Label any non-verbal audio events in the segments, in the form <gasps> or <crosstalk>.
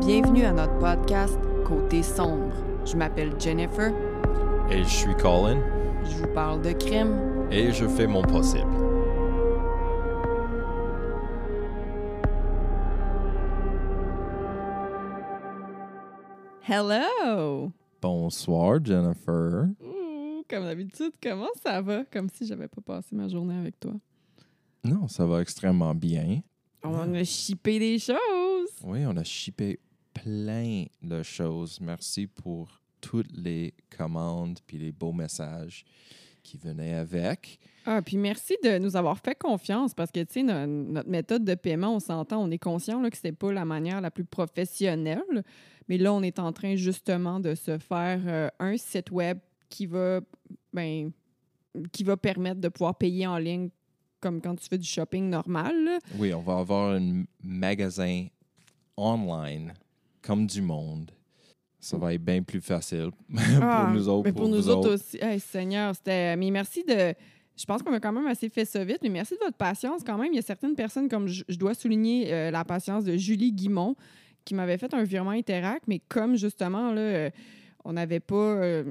Bienvenue à notre podcast Côté sombre. Je m'appelle Jennifer. Et je suis Colin. Je vous parle de crime. Et je fais mon possible. Hello! Bonsoir, Jennifer. Comme d'habitude, comment ça va? Comme si j'avais pas passé ma journée avec toi. Non, ça va extrêmement bien. On a chippé des choses! Oui, on a shippé plein de choses. Merci pour toutes les commandes puis les beaux messages qui venaient avec. Ah, puis merci de nous avoir fait confiance parce que, tu sais, no- notre méthode de paiement, on s'entend, on est conscient là, que c'est pas la manière la plus professionnelle. Mais là, on est en train justement de se faire euh, un site web qui va, ben, qui va permettre de pouvoir payer en ligne comme quand tu fais du shopping normal. là. Oui, on va avoir un magasin online comme du monde. Ça va être bien plus facile <laughs> Ah, pour nous autres. Mais pour, nous autres, aussi. Hey, Seigneur, c'était. Mais merci de. Je pense qu'on a quand même assez fait ça vite, mais merci de votre patience quand même. Il y a certaines personnes, comme je, je dois souligner euh, la patience de Julie Guimont, qui m'avait fait un virement Interac, mais comme justement, là, euh, on n'avait pas euh,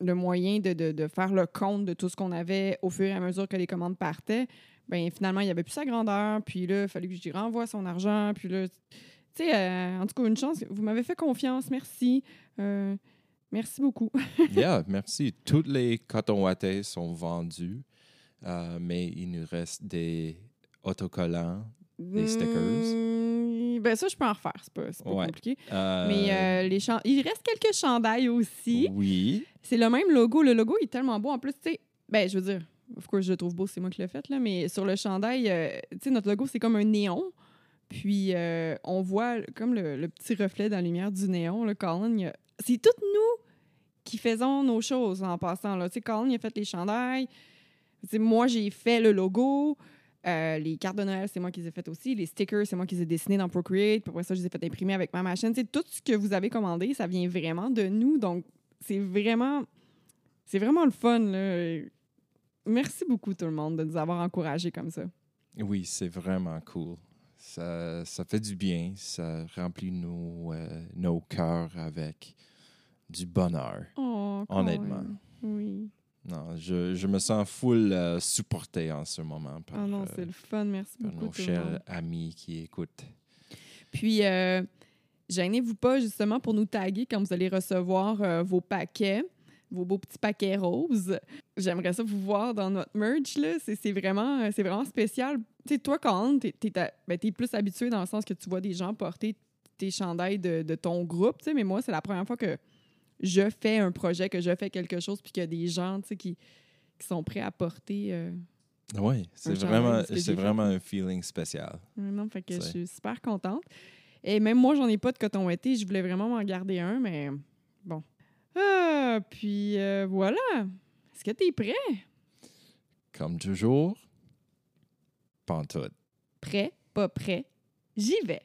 le moyen de, de- de faire le compte de tout ce qu'on avait au fur et à mesure que les commandes partaient, ben finalement, il n'y avait plus sa grandeur. Puis là, il fallait que je lui renvoie son argent. Puis là, tu sais, euh, en tout cas, une chance. Vous m'avez fait confiance. Merci. Euh, merci beaucoup. <laughs> Yeah, merci. Tous les cotons wattés sont vendus, euh, mais il nous reste des autocollants. Des stickers. Mm, ben ça, je peux en refaire. C'est pas, pas Ouais. compliqué. Mais les il reste quelques chandails aussi. Oui. C'est le même logo. Le logo il est tellement beau. En plus, tu sais, ben je veux dire, of course, je le trouve beau, c'est moi qui l'ai fait, là, mais sur le chandail, tu sais, notre logo, c'est comme un néon. Puis euh, on voit comme le, le petit reflet dans la lumière du néon. Là, Colin, c'est toutes nous qui faisons nos choses en passant. Là. Tu sais, Colin, a fait les chandails. Tu sais, moi, j'ai fait le logo. Euh, les cartes de Noël, c'est moi qui les ai faites aussi. Les stickers, c'est moi qui les ai dessinés dans Procreate. Puis après ça, je les ai fait imprimer avec ma machine. Tu sais, tout ce que vous avez commandé, ça vient vraiment de nous. Donc, c'est vraiment, c'est vraiment le fun. Merci beaucoup, tout le monde, de nous avoir encouragés comme ça. Oui, c'est vraiment cool. Ça, ça fait du bien. Ça remplit nos, euh, nos cœurs avec du bonheur. Oh, Honnêtement. Oui. Non, je, je me sens full euh, supporté en ce moment par, Ah non, euh, c'est le fun. Merci par beaucoup, nos chers amis qui écoutent. Puis, euh, gênez-vous pas, justement, pour nous taguer quand vous allez recevoir euh, vos paquets, vos beaux petits paquets roses. J'aimerais ça vous voir dans notre merch, là. C'est vraiment, c'est vraiment spécial. Tu sais, toi, quand t'es à- ben, plus habitué dans le sens que tu vois des gens porter tes chandails de, de ton groupe, tu sais, mais moi, c'est la première fois que je fais un projet, que je fais quelque chose, puis qu'il y a des gens, tu sais, qui, qui sont prêts à porter... euh, Oui, c'est vraiment, c'est un feeling spécial. Non, fait que je suis super contente. Et même moi, j'en ai pas de coton ouaté. Je voulais vraiment m'en garder un, mais bon. Ah, puis euh, voilà. Est-ce que tu es prêt? Comme toujours, pantoute. Prêt, pas prêt? J'y vais.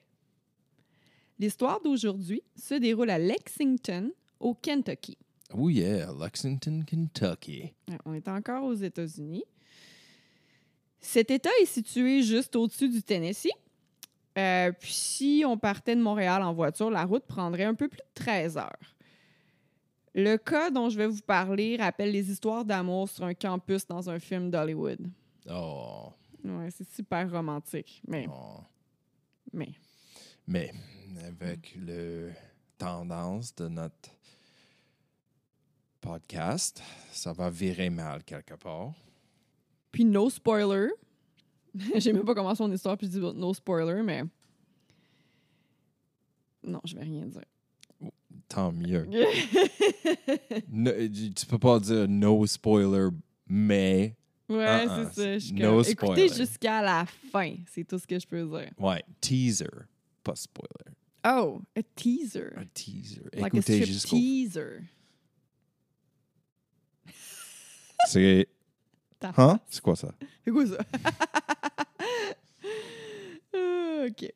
L'histoire d'aujourd'hui se déroule à Lexington, au Kentucky. Oh yeah, Lexington, Kentucky. On est encore aux États-Unis. Cet État est situé juste au-dessus du Tennessee. Euh, puis si on partait de Montréal en voiture, la route prendrait un peu plus de 13 heures. Le cas dont je vais vous parler rappelle les histoires d'amour sur un campus dans un film d'Hollywood. Oh, Ouais, c'est super romantique. Mais, oh. mais Mais avec le tendance de notre podcast, ça va virer mal quelque part. Puis no spoiler. <laughs> J'ai même pas commencé son histoire, puis je dis no spoiler, mais. Non, je vais rien dire. Tant mieux. <laughs> No- tu peux pas dire no spoiler, mais Ouais, Uh-uh, c'est ça. Je no comme, Écoutez spoiler. jusqu'à la fin, c'est tout ce que je peux dire. ouais, teaser, pas spoiler. Oh, a teaser. Un teaser. Like a Écoutez jusqu'au teaser. <laughs> C'est. Hein? C'est quoi ça? C'est quoi ça? Ah, <laughs> OK.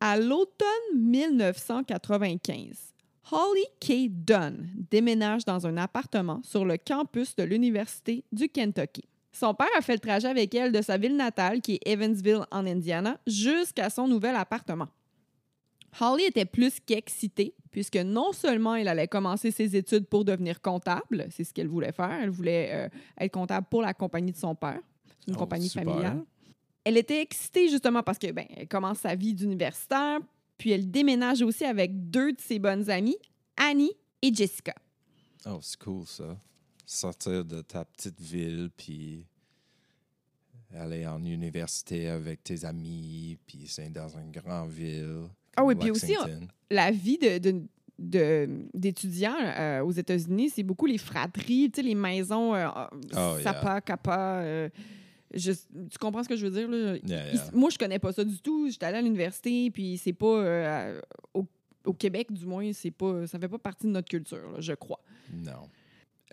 À l'automne 1995, Holly K. Dunn déménage dans un appartement sur le campus de l'Université du Kentucky. Son père a fait le trajet avec elle de sa ville natale, qui est Evansville, en Indiana, jusqu'à son nouvel appartement. Holly était plus qu'excitée, puisque non seulement elle allait commencer ses études pour devenir comptable, c'est ce qu'elle voulait faire, elle voulait euh, être comptable pour la compagnie de son père, une Oh, compagnie super. familiale. Elle était excitée justement parce que ben, elle commence sa vie d'universitaire, puis elle déménage aussi avec deux de ses bonnes amies, Annie et Jessica. Oh, c'est cool ça. Sortir de ta petite ville, puis aller en université avec tes amis, puis c'est dans une grande ville. Ah oui, puis aussi, la vie de, d'étudiants euh, aux États-Unis, c'est beaucoup les fratries, tu sais, les maisons euh, Oh, Sapa, Kappa. euh, je- tu comprends ce que je veux dire? Là? Yeah, Ici- yeah. moi, je connais pas ça du tout. J'étais allée à l'université, puis c'est pas. euh, au, au Québec, du moins, c'est pas, ça fait pas partie de notre culture, là, je crois. Non.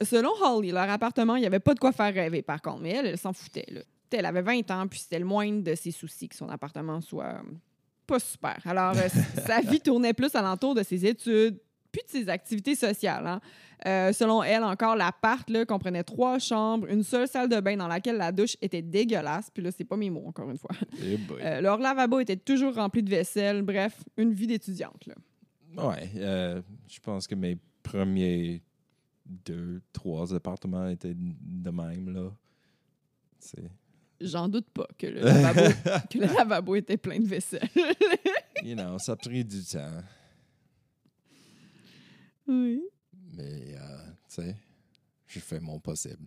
Selon Holly, leur appartement, il n'y avait pas de quoi faire rêver, par contre, mais elle, elle s'en foutait. Là. Elle avait 20 ans, puis c'était le moindre de ses soucis que son appartement soit euh, pas super. Alors, euh, <laughs> sa vie tournait plus alentour de ses études, puis de ses activités sociales. hein. Euh, selon elle, encore, l'appart comprenait trois chambres, une seule salle de bain dans laquelle la douche était dégueulasse. Puis là, c'est pas mes mots, encore une fois. Eh. Euh, leur lavabo était toujours rempli de vaisselle. Bref, une vie d'étudiante. Ouais, euh, je pense que mes premiers deux, trois appartements étaient de même, là. C'est... J'en doute pas que le <laughs> lavabo, que le lavabo était plein de vaisselle. You know, ça a pris du temps. Oui. Mais, euh, tu sais, j'ai fait mon possible.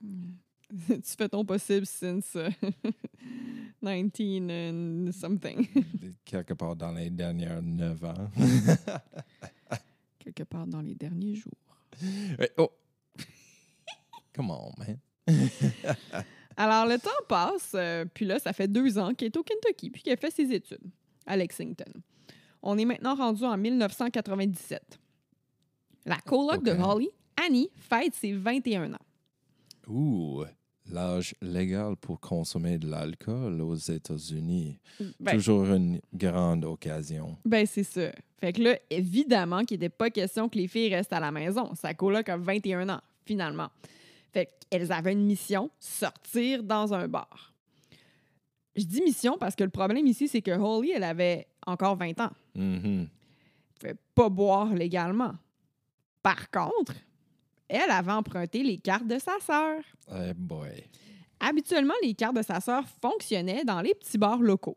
<laughs> tu fais ton possible since euh, <laughs> 19 and something. <laughs> Quelque part dans les dernières neuf ans. Quelque part dans les derniers jours. Ouais, oh! Come on, man. Alors, le temps passe, euh, puis là, ça fait deux ans qu'elle est au Kentucky, puis qu'elle fait ses études à Lexington. On est maintenant rendu en 1997. La coloc de. Holly, Annie, fête ses 21 ans. Ouh, l'âge légal pour consommer de l'alcool aux États-Unis. Ben, Toujours une grande occasion. ben, c'est ça. Fait que là, évidemment qu'il n'était pas question que les filles restent à la maison. Sa coloc a 21 ans, finalement. Fait qu'elles avaient une mission, sortir dans un bar. Je dis mission parce que le problème ici, c'est que Holly, elle avait encore 20 ans. Mhm. Elle pouvait pas boire légalement. Par contre, elle avait emprunté les cartes de sa sœur. Eh boy. Habituellement, les cartes de sa sœur fonctionnaient dans les petits bars locaux.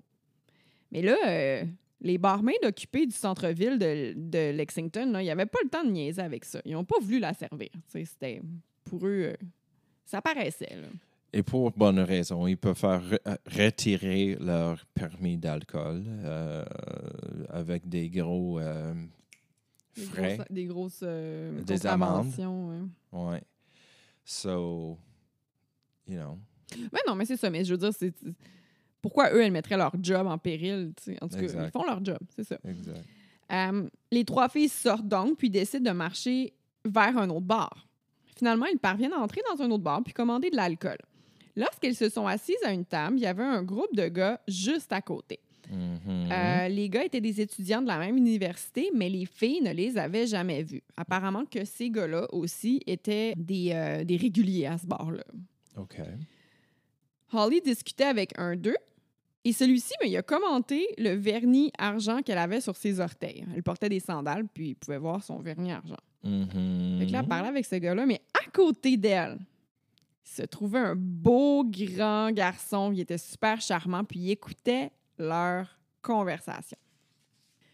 Mais là, euh, les barmaids occupés du centre-ville de, de Lexington, là, ils n'avaient pas le temps de niaiser avec ça. Ils n'ont pas voulu la servir. C'était pour eux, euh, ça paraissait. là. Et pour bonne raison, ils peuvent faire re- euh, retirer leur permis d'alcool euh, avec des gros Des frais. grosses, des grosses euh, Des amendes. ouais. Ouais. So, you know. Ben non, mais c'est ça. Mais je veux dire, c'est pourquoi eux, elles mettraient leur job en péril? En tout cas, ils font leur job, c'est ça. Exact. Les trois filles sortent donc puis décident de marcher vers un autre bar. Finalement, ils parviennent à entrer dans un autre bar puis commander de l'alcool. Lorsqu'elles se sont assises à une table, il y avait un groupe de gars juste à côté. Mhm. Euh, les gars étaient des étudiants de la même université, mais les filles ne les avaient jamais vus. Apparemment que ces gars-là aussi étaient des, euh, des réguliers à ce bar-là. OK. Holly discutait avec un d'eux et celui-ci, ben, il a commenté le vernis argent qu'elle avait sur ses orteils. Elle portait des sandales, puis il pouvait voir son vernis argent. Mhm. Fait que là, elle parlait avec ce gars-là, mais à côté d'elle, il se trouvait un beau grand garçon. Il était super charmant, puis il écoutait leur conversation.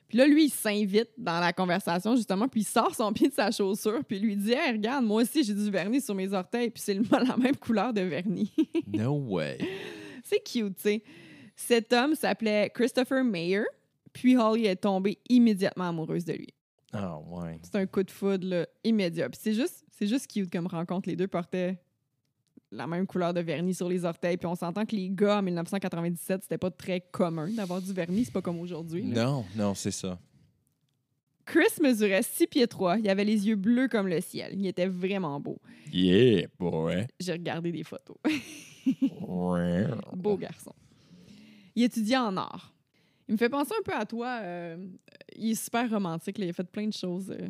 Puis là, lui, il s'invite dans la conversation, justement, puis il sort son <laughs> pied de sa chaussure, puis il lui dit Hey, regarde, moi aussi, j'ai du vernis sur mes orteils, puis c'est <laughs> la même couleur de vernis. <laughs> No way. C'est cute, tu sais. Cet homme s'appelait Christopher Mayer, puis Holly est tombée immédiatement amoureuse de lui. Ah, ouais. C'est un coup de foudre là, immédiat. Puis c'est juste, c'est juste cute comme rencontre. Les deux portaient la même couleur de vernis sur les orteils. Puis on s'entend que les gars en 1997, c'était pas très commun d'avoir du vernis. C'est pas comme aujourd'hui. Non, non, c'est ça. Chris mesurait 6 pieds 3. Il avait les yeux bleus comme le ciel. Il était vraiment beau. Yeah, boy. J'ai regardé des photos. Beau garçon. Il étudiait en art. Il me fait penser un peu à toi. euh, il est super romantique. là. Il a fait plein de choses. euh,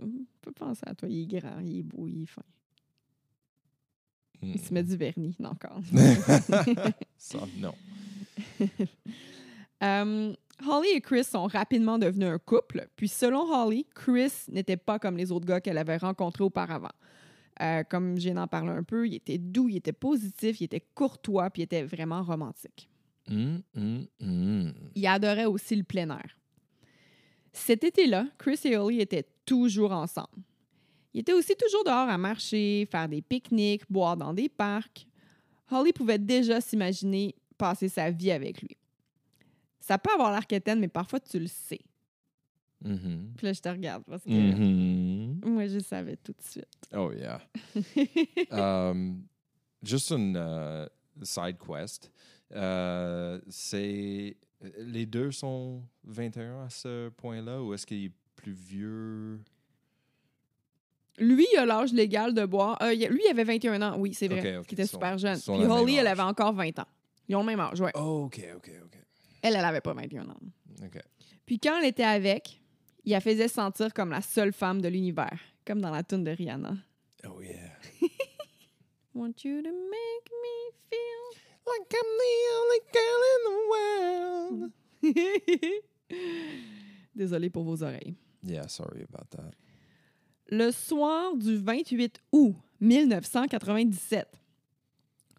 on peut penser à toi. Il est grand, il est beau, il est fin. Il se met du vernis, non, encore. <laughs> <laughs> Ça, non. Euh, <laughs> Holly et Chris sont rapidement devenus un couple, puis selon Holly, Chris n'était pas comme les autres gars qu'elle avait rencontrés auparavant. Euh, comme j'ai d'en parler un peu, il était doux, il était positif, il était courtois, puis il était vraiment romantique. Il adorait aussi le plein air. Cet été-là, Chris et Holly étaient toujours ensemble. Ils étaient aussi toujours dehors à marcher, faire des pique-niques, boire dans des parcs. Holly pouvait déjà s'imaginer passer sa vie avec lui. Ça peut avoir l'air quétaine, mais parfois tu le sais. Mhm. Puis là, je te regarde parce que Mhm. moi, je savais tout de suite. Oh, yeah. <laughs> Um, juste une euh, side quest. Euh, c'est. Les deux sont 21 à ce point-là ou est-ce qu'il est plus vieux? Lui, il a l'âge légal de boire. Euh, lui, il avait 21 ans, oui, c'est vrai. Ok, ok, Il était super jeune. Puis Holly, elle avait encore 20 ans. Ils ont le même âge, ouais. Oh, OK, OK, OK. Elle, elle avait pas 21 ans. OK. Puis quand elle était avec, il la faisait sentir comme la seule femme de l'univers, comme dans la tune de Rihanna. Oh, yeah. <laughs> Want you to make me feel. Like I'm the only girl in the world. <laughs> Désolée pour vos oreilles. Yeah, sorry about that. Le soir du 28 août 1997,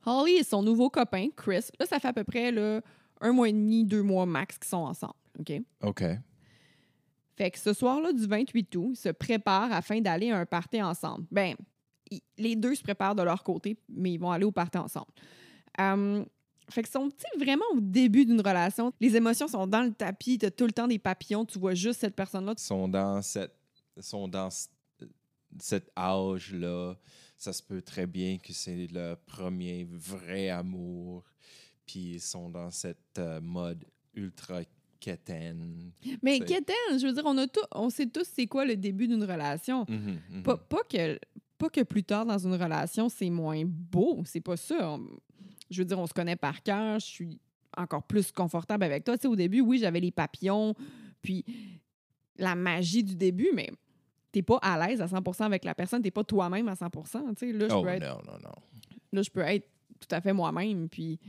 Holly et son nouveau copain, Chris, là, ça fait à peu près là, un mois et demi, deux mois max qu'ils sont ensemble. OK? OK. Fait que ce soir-là du 28 août, ils se préparent afin d'aller à un party ensemble. Ben, les deux se préparent de leur côté, mais ils vont aller au party ensemble. Hum, fait que sont ils vraiment au début d'une relation. Les émotions sont dans le tapis, t'as tout le temps des papillons, tu vois juste cette personne-là. Ils sont dans cette sont dans cet âge-là. Ça se peut très bien que c'est le premier vrai amour. Puis ils sont dans cette euh, mode ultra quétaine. Mais Kéten, je veux dire, on, a tout, on sait tous c'est quoi le début d'une relation. Mhm, mhm. Pas, pas que, pas que plus tard dans une relation, c'est moins beau. C'est pas ça. On- je veux dire, on se connaît par cœur. Je suis encore plus confortable avec toi. Tu sais, au début, oui, j'avais les papillons, puis la magie du début, mais t'es pas à l'aise à 100% avec la personne. T'es pas toi-même à 100 tu sais. Là, je Oh peux être non, non, non. là, je peux être tout à fait moi-même. Puis, tu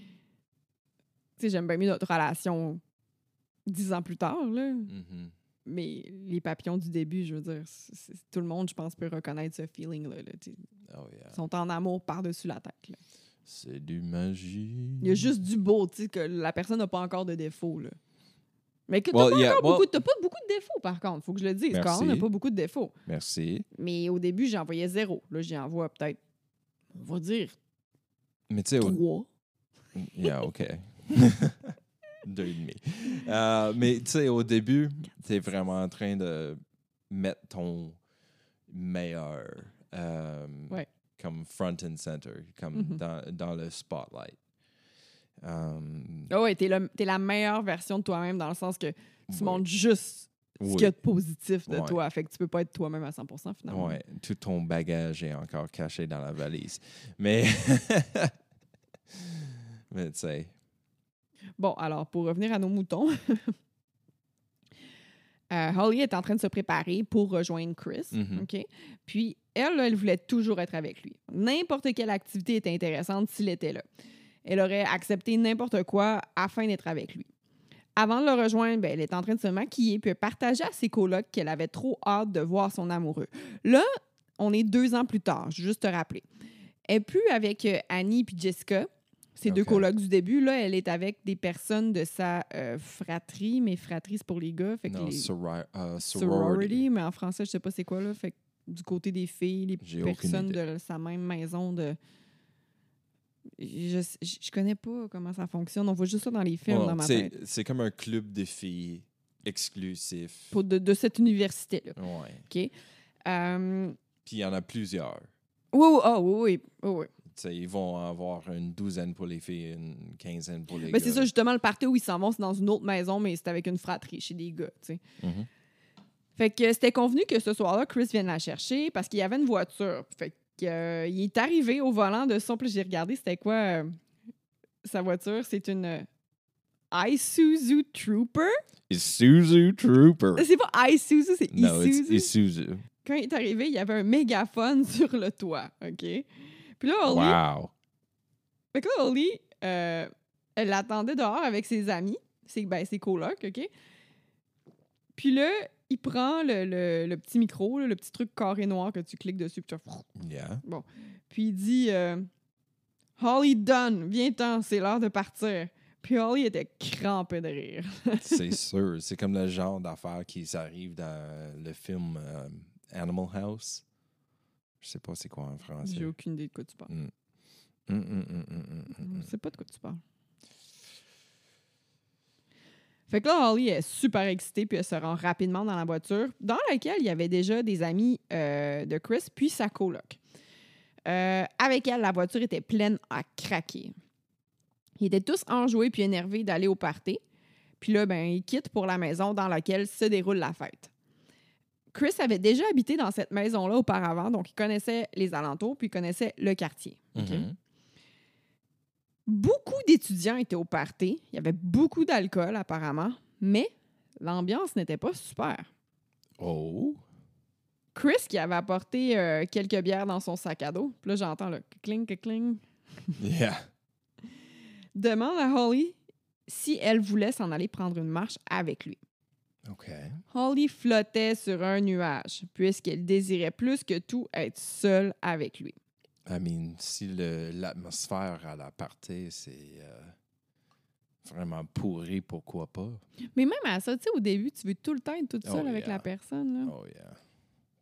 sais, j'aime bien mieux notre relation dix ans plus tard, là. Mhm. Mais les papillons du début, je veux dire, tout le monde, je pense, peut reconnaître ce feeling-là. là. Oh yeah. Ils sont en amour par-dessus la tête. C'est du magie. Il y a juste du beau, tu sais, que la personne n'a pas encore de défauts. Là. Mais que t'as Well, pas, yeah, well- pas beaucoup de défauts, par contre. Faut que je le dise. Merci. Carl n'a pas beaucoup de défauts. Merci. Mais au début, j'en voyais zéro. Là, j'y envoie peut-être, on va dire, Mais tu sais, au- trois. Yeah, OK. <laughs> Deux et demi. Euh, mais tu sais, au début, tu es vraiment en train de mettre ton meilleur euh, Ouais. comme front and center, comme Mhm. dans, dans le spotlight. Um, Ah ouais, t'es, le- t'es la meilleure version de toi-même dans le sens que tu oui, montres juste ce oui, qu'il y a de positif de Ouais. toi. Fait que tu peux pas être toi-même à 100% finalement. ouais, tout ton bagage est encore caché dans la valise. Mais, <laughs> mais tu sais, Bon, alors, pour revenir à nos moutons, <laughs> euh, Holly est en train de se préparer pour rejoindre Chris. Mhm. OK? Puis, elle, là, elle voulait toujours être avec lui. N'importe quelle activité était intéressante s'il était là. Elle aurait accepté n'importe quoi afin d'être avec lui. Avant de le rejoindre, ben, elle est en train de se maquiller puis elle partageait à ses colocs qu'elle avait trop hâte de voir son amoureux. Là, on est deux ans plus tard, je veux juste te rappeler. Elle n'est plus avec euh, Annie puis Jessica, ces deux colocs du début. Là, elle est avec des personnes de sa euh, fratrie, mais fratrie, c'est pour les gars. Fait que non, les- soror- euh, sorority. sorority, mais en français, je sais pas c'est quoi, là. Fait que du côté des filles, les personnes de sa même maison de. Je, je, connais pas comment ça fonctionne. On voit juste ça dans les films Bon, dans ma tête. C'est comme un club de filles exclusif. Pour de, de cette université-là. Ouais. OK? Euh, Puis il y en a plusieurs. oui, oui, ah, oui, oui, oui, oui. Ils vont avoir une douzaine pour les filles, une quinzaine pour les Ben, gars. c'est ça, justement, le party où ils s'en vont, c'est dans une autre maison, mais c'est avec une fratrie chez des gars, tu sais. Mhm. Fait que c'était convenu que ce soir-là, Chris vienne la chercher parce qu'il y avait une voiture. Fait que, euh, il est arrivé au volant de son. Puis j'ai regardé, c'était quoi euh, sa voiture? C'est une euh, Isuzu Trooper? Isuzu Trooper. C'est pas Isuzu, c'est No, it's Isuzu. Isuzu. Quand il est arrivé, il y avait un mégaphone <laughs> sur le toit, OK? Puis là, Holly, Wow. fait que là, Holly, euh, elle l'attendait dehors avec ses amis. c'est ben, ses colocs, OK? Puis là, il prend le, le- le petit micro, là, le petit truc carré noir que tu cliques dessus, puis tu Yeah. puis il dit euh, Holly Dunn, viens-t'en, c'est l'heure de partir. Puis Holly était crampé de rire. <laughs> C'est sûr. C'est comme le genre d'affaires qui arrive dans le film euh, Animal House. Je sais pas c'est quoi en français. J'ai aucune idée de quoi tu parles. Mm. Mm, mm, mm, mm, mm, mm, Je sais pas de quoi tu parles. Fait que là, Holly est super excitée, puis elle se rend rapidement dans la voiture, dans laquelle il y avait déjà des amis euh, de Chris, puis sa coloc. Euh, avec elle, la voiture était pleine à craquer. Ils étaient tous enjoués puis énervés d'aller au party. Puis là, ben, ils quittent pour la maison dans laquelle se déroule la fête. Chris avait déjà habité dans cette maison-là auparavant, donc il connaissait les alentours, puis il connaissait le quartier. mm. OK? Beaucoup d'étudiants étaient au party. Il y avait beaucoup d'alcool, apparemment, mais l'ambiance n'était pas super. Oh. Chris, qui avait apporté euh, quelques bières dans son sac à dos, puis là, j'entends le cling, cling, Yeah. demande à Holly si elle voulait s'en aller prendre une marche avec lui. OK. Holly flottait sur un nuage, puisqu'elle désirait plus que tout être seule avec lui. I mean, si l'atmosphère à la partie, c'est euh, vraiment pourri, pourquoi pas? Mais même à ça, tu sais, au début, tu veux tout le temps être toute seule Oh, avec yeah. la personne, là. Oh yeah.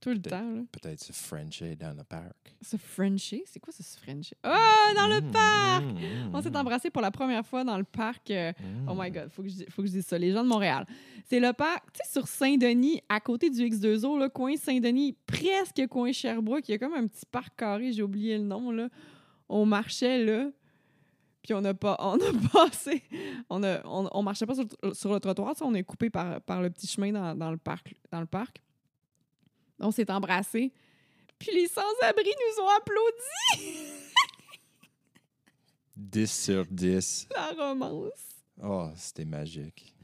Tout le temps, là. Peut-être se Frencher dans le parc. Se Frencher? C'est quoi se Frencher? Ah, dans le Mm, parc! mm, On s'est embrassé pour la première fois dans le parc. euh. Oh my God, faut que, je, faut que je dise ça. Les gens de Montréal. C'est le parc, tu sais, sur Saint-Denis, à côté du X2O, là, coin Saint-Denis, presque coin Sherbrooke. Il y a comme un petit parc carré, j'ai oublié le nom, là. On marchait, là. Puis on a pas, <laughs> on a passé, on a, on, on marchait pas sur, le- sur le trottoir, ça, on est coupé par, par le petit chemin dans, dans le parc, dans le parc. On s'est embrassés. Puis les sans-abri nous ont applaudi 10 sur 10. la romance. Oh, c'était magique.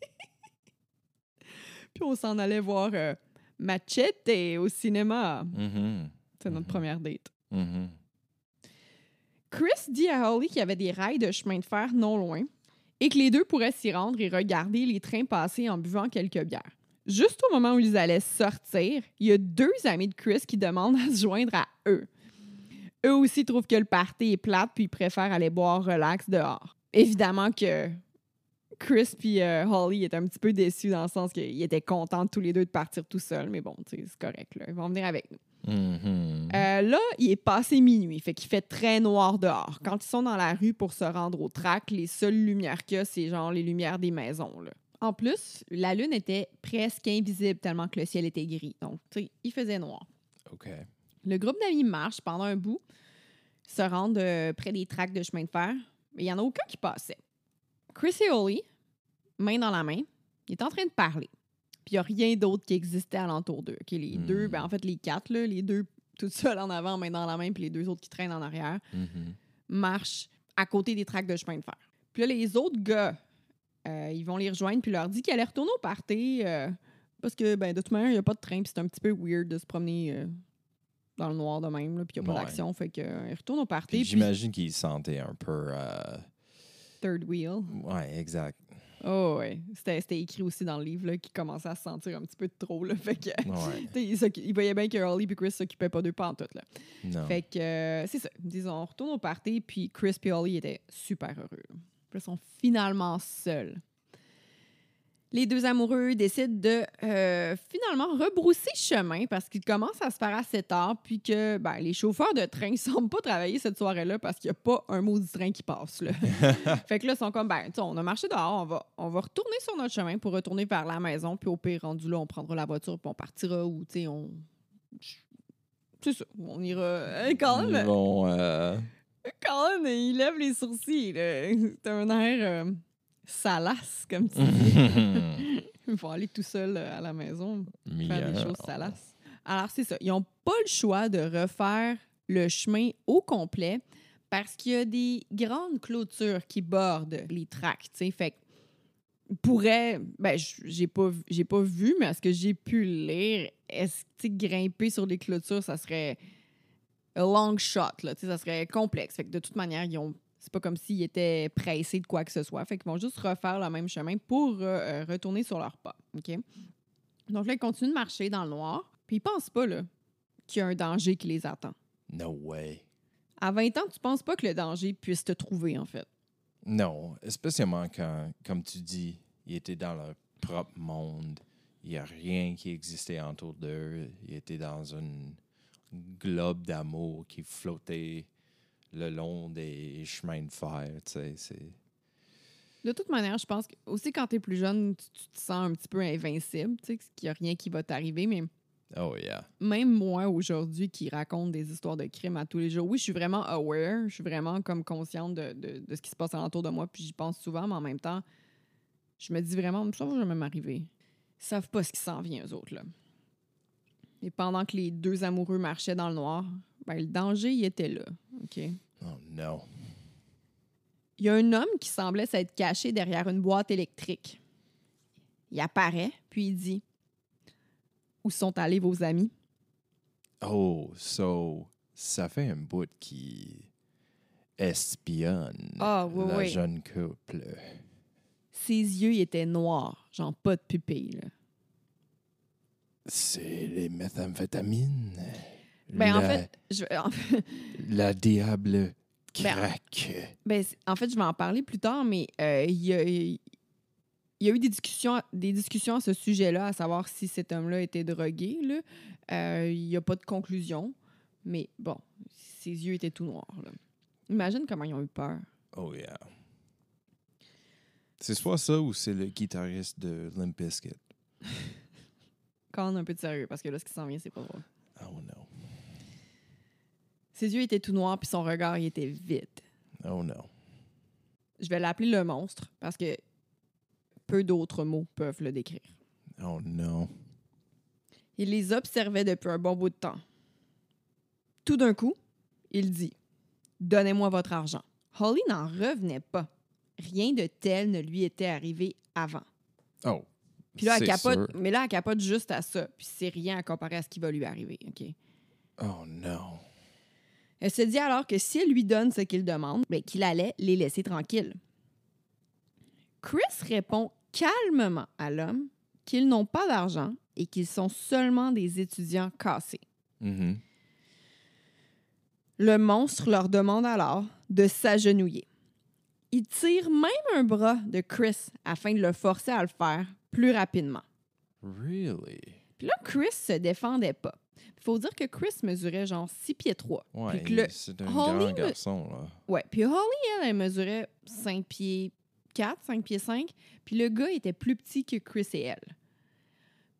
<laughs> Puis on s'en allait voir euh, Machete au cinéma. Mhm, C'est notre Mhm. première date. mhm. Chris dit à Holly qu'il y avait des rails de chemin de fer non loin et que les deux pourraient s'y rendre et regarder les trains passer en buvant quelques bières. Juste au moment où ils allaient sortir, il y a deux amis de Chris qui demandent <laughs> à se joindre à eux. Eux aussi trouvent que le party est plate puis ils préfèrent aller boire relax dehors. Évidemment que Chris puis euh, Holly étaient un petit peu déçus dans le sens qu'ils étaient contents tous les deux de partir tout seuls, mais bon, c'est correct. Là. Ils vont venir avec nous. Mhm. Euh, là, il est passé minuit, fait qu'il fait très noir dehors. Quand ils sont dans la rue pour se rendre au track, les seules lumières qu'il y a, c'est genre les lumières des maisons. Là. En plus, la lune était presque invisible tellement que le ciel était gris. Donc, tu sais, il faisait noir. OK. Le groupe d'amis marche pendant un bout, se rendent euh, près des tracks de chemin de fer, mais il n'y en a aucun qui passait. Chris et Holly, main dans la main, ils étaient en train de parler. Puis il n'y a rien d'autre qui existait alentour d'eux. OK, les Hmm. deux, ben, en fait, les quatre, là, les deux tout seuls en avant, main dans la main, puis les deux autres qui traînent en arrière, Mhm. marchent à côté des tracks de chemin de fer. Puis là, les autres gars, euh, ils vont les rejoindre, puis leur dit qu'ils allaient retourner au party euh, parce que, ben, de toute manière, il n'y a pas de train, puis c'est un petit peu weird de se promener euh, dans le noir de même, là, puis il n'y a pas Ouais. d'action. Fait qu'ils retournent au party, j'imagine qu'il se sentait un peu. third wheel. Ouais, exact. Oh, ouais. C'était écrit aussi dans le livre là, qu'il commençait à se sentir un petit peu trop. Là, fait que, Ouais. <laughs> il, voyait bien que Holly et Chris s'occupaient pas d'eux pas en tout. Là. Non. Fait que, c'est ça. Disons, on retourne au party, puis Chris et Holly étaient super heureux. Puis ils sont finalement seuls. Les deux amoureux décident de euh, finalement rebrousser chemin parce qu'ils commencent à se faire assez tard, puis que ben, les chauffeurs de train ne <laughs> semblent pas travailler cette soirée-là parce qu'il n'y a pas un maudit train qui passe. Là. <laughs> fait que là, ils sont comme, ben, on a marché dehors, on va, on va retourner sur notre chemin pour retourner vers la maison, puis au pire, rendu là, on prendra la voiture, puis on partira ou, tu sais, on. C'est ça, on ira. Ils vont, euh, Colin, il lève les sourcils. C'est un air euh, salace, comme tu dis. <laughs> Il faut aller tout seul euh, à la maison faire des choses salaces. Alors, c'est ça. Ils n'ont pas le choix de refaire le chemin au complet parce qu'il y a des grandes clôtures qui bordent les tracks. tu sais. Fait que pourrait, ben, j'ai pas, vu- j'ai pas vu, mais à ce que j'ai pu lire, est-ce que grimper sur les clôtures, ça serait a long shot, là, tu sais, ça serait complexe. Fait que de toute manière, ils ont C'est pas comme s'ils étaient pressés de quoi que ce soit. Fait qu'ils vont juste refaire le même chemin pour euh, euh, retourner sur leur pas. OK? Donc là, ils continuent de marcher dans le noir. Puis ils pensent pas là, qu'il y a un danger qui les attend. No way. À 20 ans, tu penses pas que le danger puisse te trouver, en fait? Non, spécialement quand, comme tu dis, ils étaient dans leur propre monde. Il n'y a rien qui existait autour d'eux. Ils étaient dans un globe d'amour qui flottait le long des chemins de fer. C'est... De toute manière, je pense que aussi quand tu es plus jeune, tu, tu te sens un petit peu invincible, tu sais, qu'il n'y a rien qui va t'arriver. Mais Oh yeah. même moi, aujourd'hui, qui raconte des histoires de crimes à tous les jours, oui, je suis vraiment aware, je suis vraiment comme consciente de, de- de ce qui se passe alentour de moi, puis j'y pense souvent, mais en même temps, je me dis vraiment, ça va jamais m'arriver. Ils savent pas ce qui s'en vient, eux autres, là. Et pendant que les deux amoureux marchaient dans le noir, ben, le danger, il était là, OK? Oh no. Il y a un homme qui semblait s'être caché derrière une boîte électrique. Il apparaît, puis il dit Où sont allés vos amis Oh, so, ça fait un bout qui espionne Ah, oui, la oui. jeune couple. Ses yeux étaient noirs, genre pas de pupille. C'est les méthamphétamines. Ben, en la, fait, je, en, fait- <laughs> La diable Ben, craque. ben, en fait, je vais en parler plus tard, mais euh, il y, a, il y a eu des discussions, des discussions à ce sujet-là, à savoir si cet homme-là était drogué. Euh, Il n'y a pas de conclusion, mais bon, ses yeux étaient tout noirs. là. Imagine comment ils ont eu peur. Oh yeah. C'est soit ça ou c'est le guitariste de Limp Bizkit. <laughs> Un peu de sérieux, parce que là, ce qui s'en vient, c'est pas drôle. Oh no. Ses yeux étaient tout noirs, puis son regard, il était vide. Oh no. Je vais l'appeler le monstre, parce que peu d'autres mots peuvent le décrire. Oh no. Il les observait depuis un bon bout de temps. Tout d'un coup, il dit Donnez-moi votre argent. Holly n'en revenait pas. Rien de tel ne lui était arrivé avant. Oh. Puis là, elle capote, sûr. mais là, elle capote juste à ça. Puis c'est rien à comparer à ce qui va lui arriver. OK? Oh no. Elle se dit alors que si elle lui donne ce qu'il demande, ben, qu'il allait les laisser tranquilles. Chris répond calmement à l'homme qu'ils n'ont pas d'argent et qu'ils sont seulement des étudiants cassés. Mhm. Le monstre leur demande alors de s'agenouiller. Il tire même un bras de Chris afin de le forcer à le faire plus rapidement. Really? Puis là, Chris se défendait pas. Il faut dire que Chris mesurait genre 6 pieds 3. Ouais, Puis le- c'est un Holly grand garçon, là. Ouais, puis Holly, elle, elle mesurait 5 pieds 4, 5 pieds 5. Puis le gars était plus petit que Chris et elle.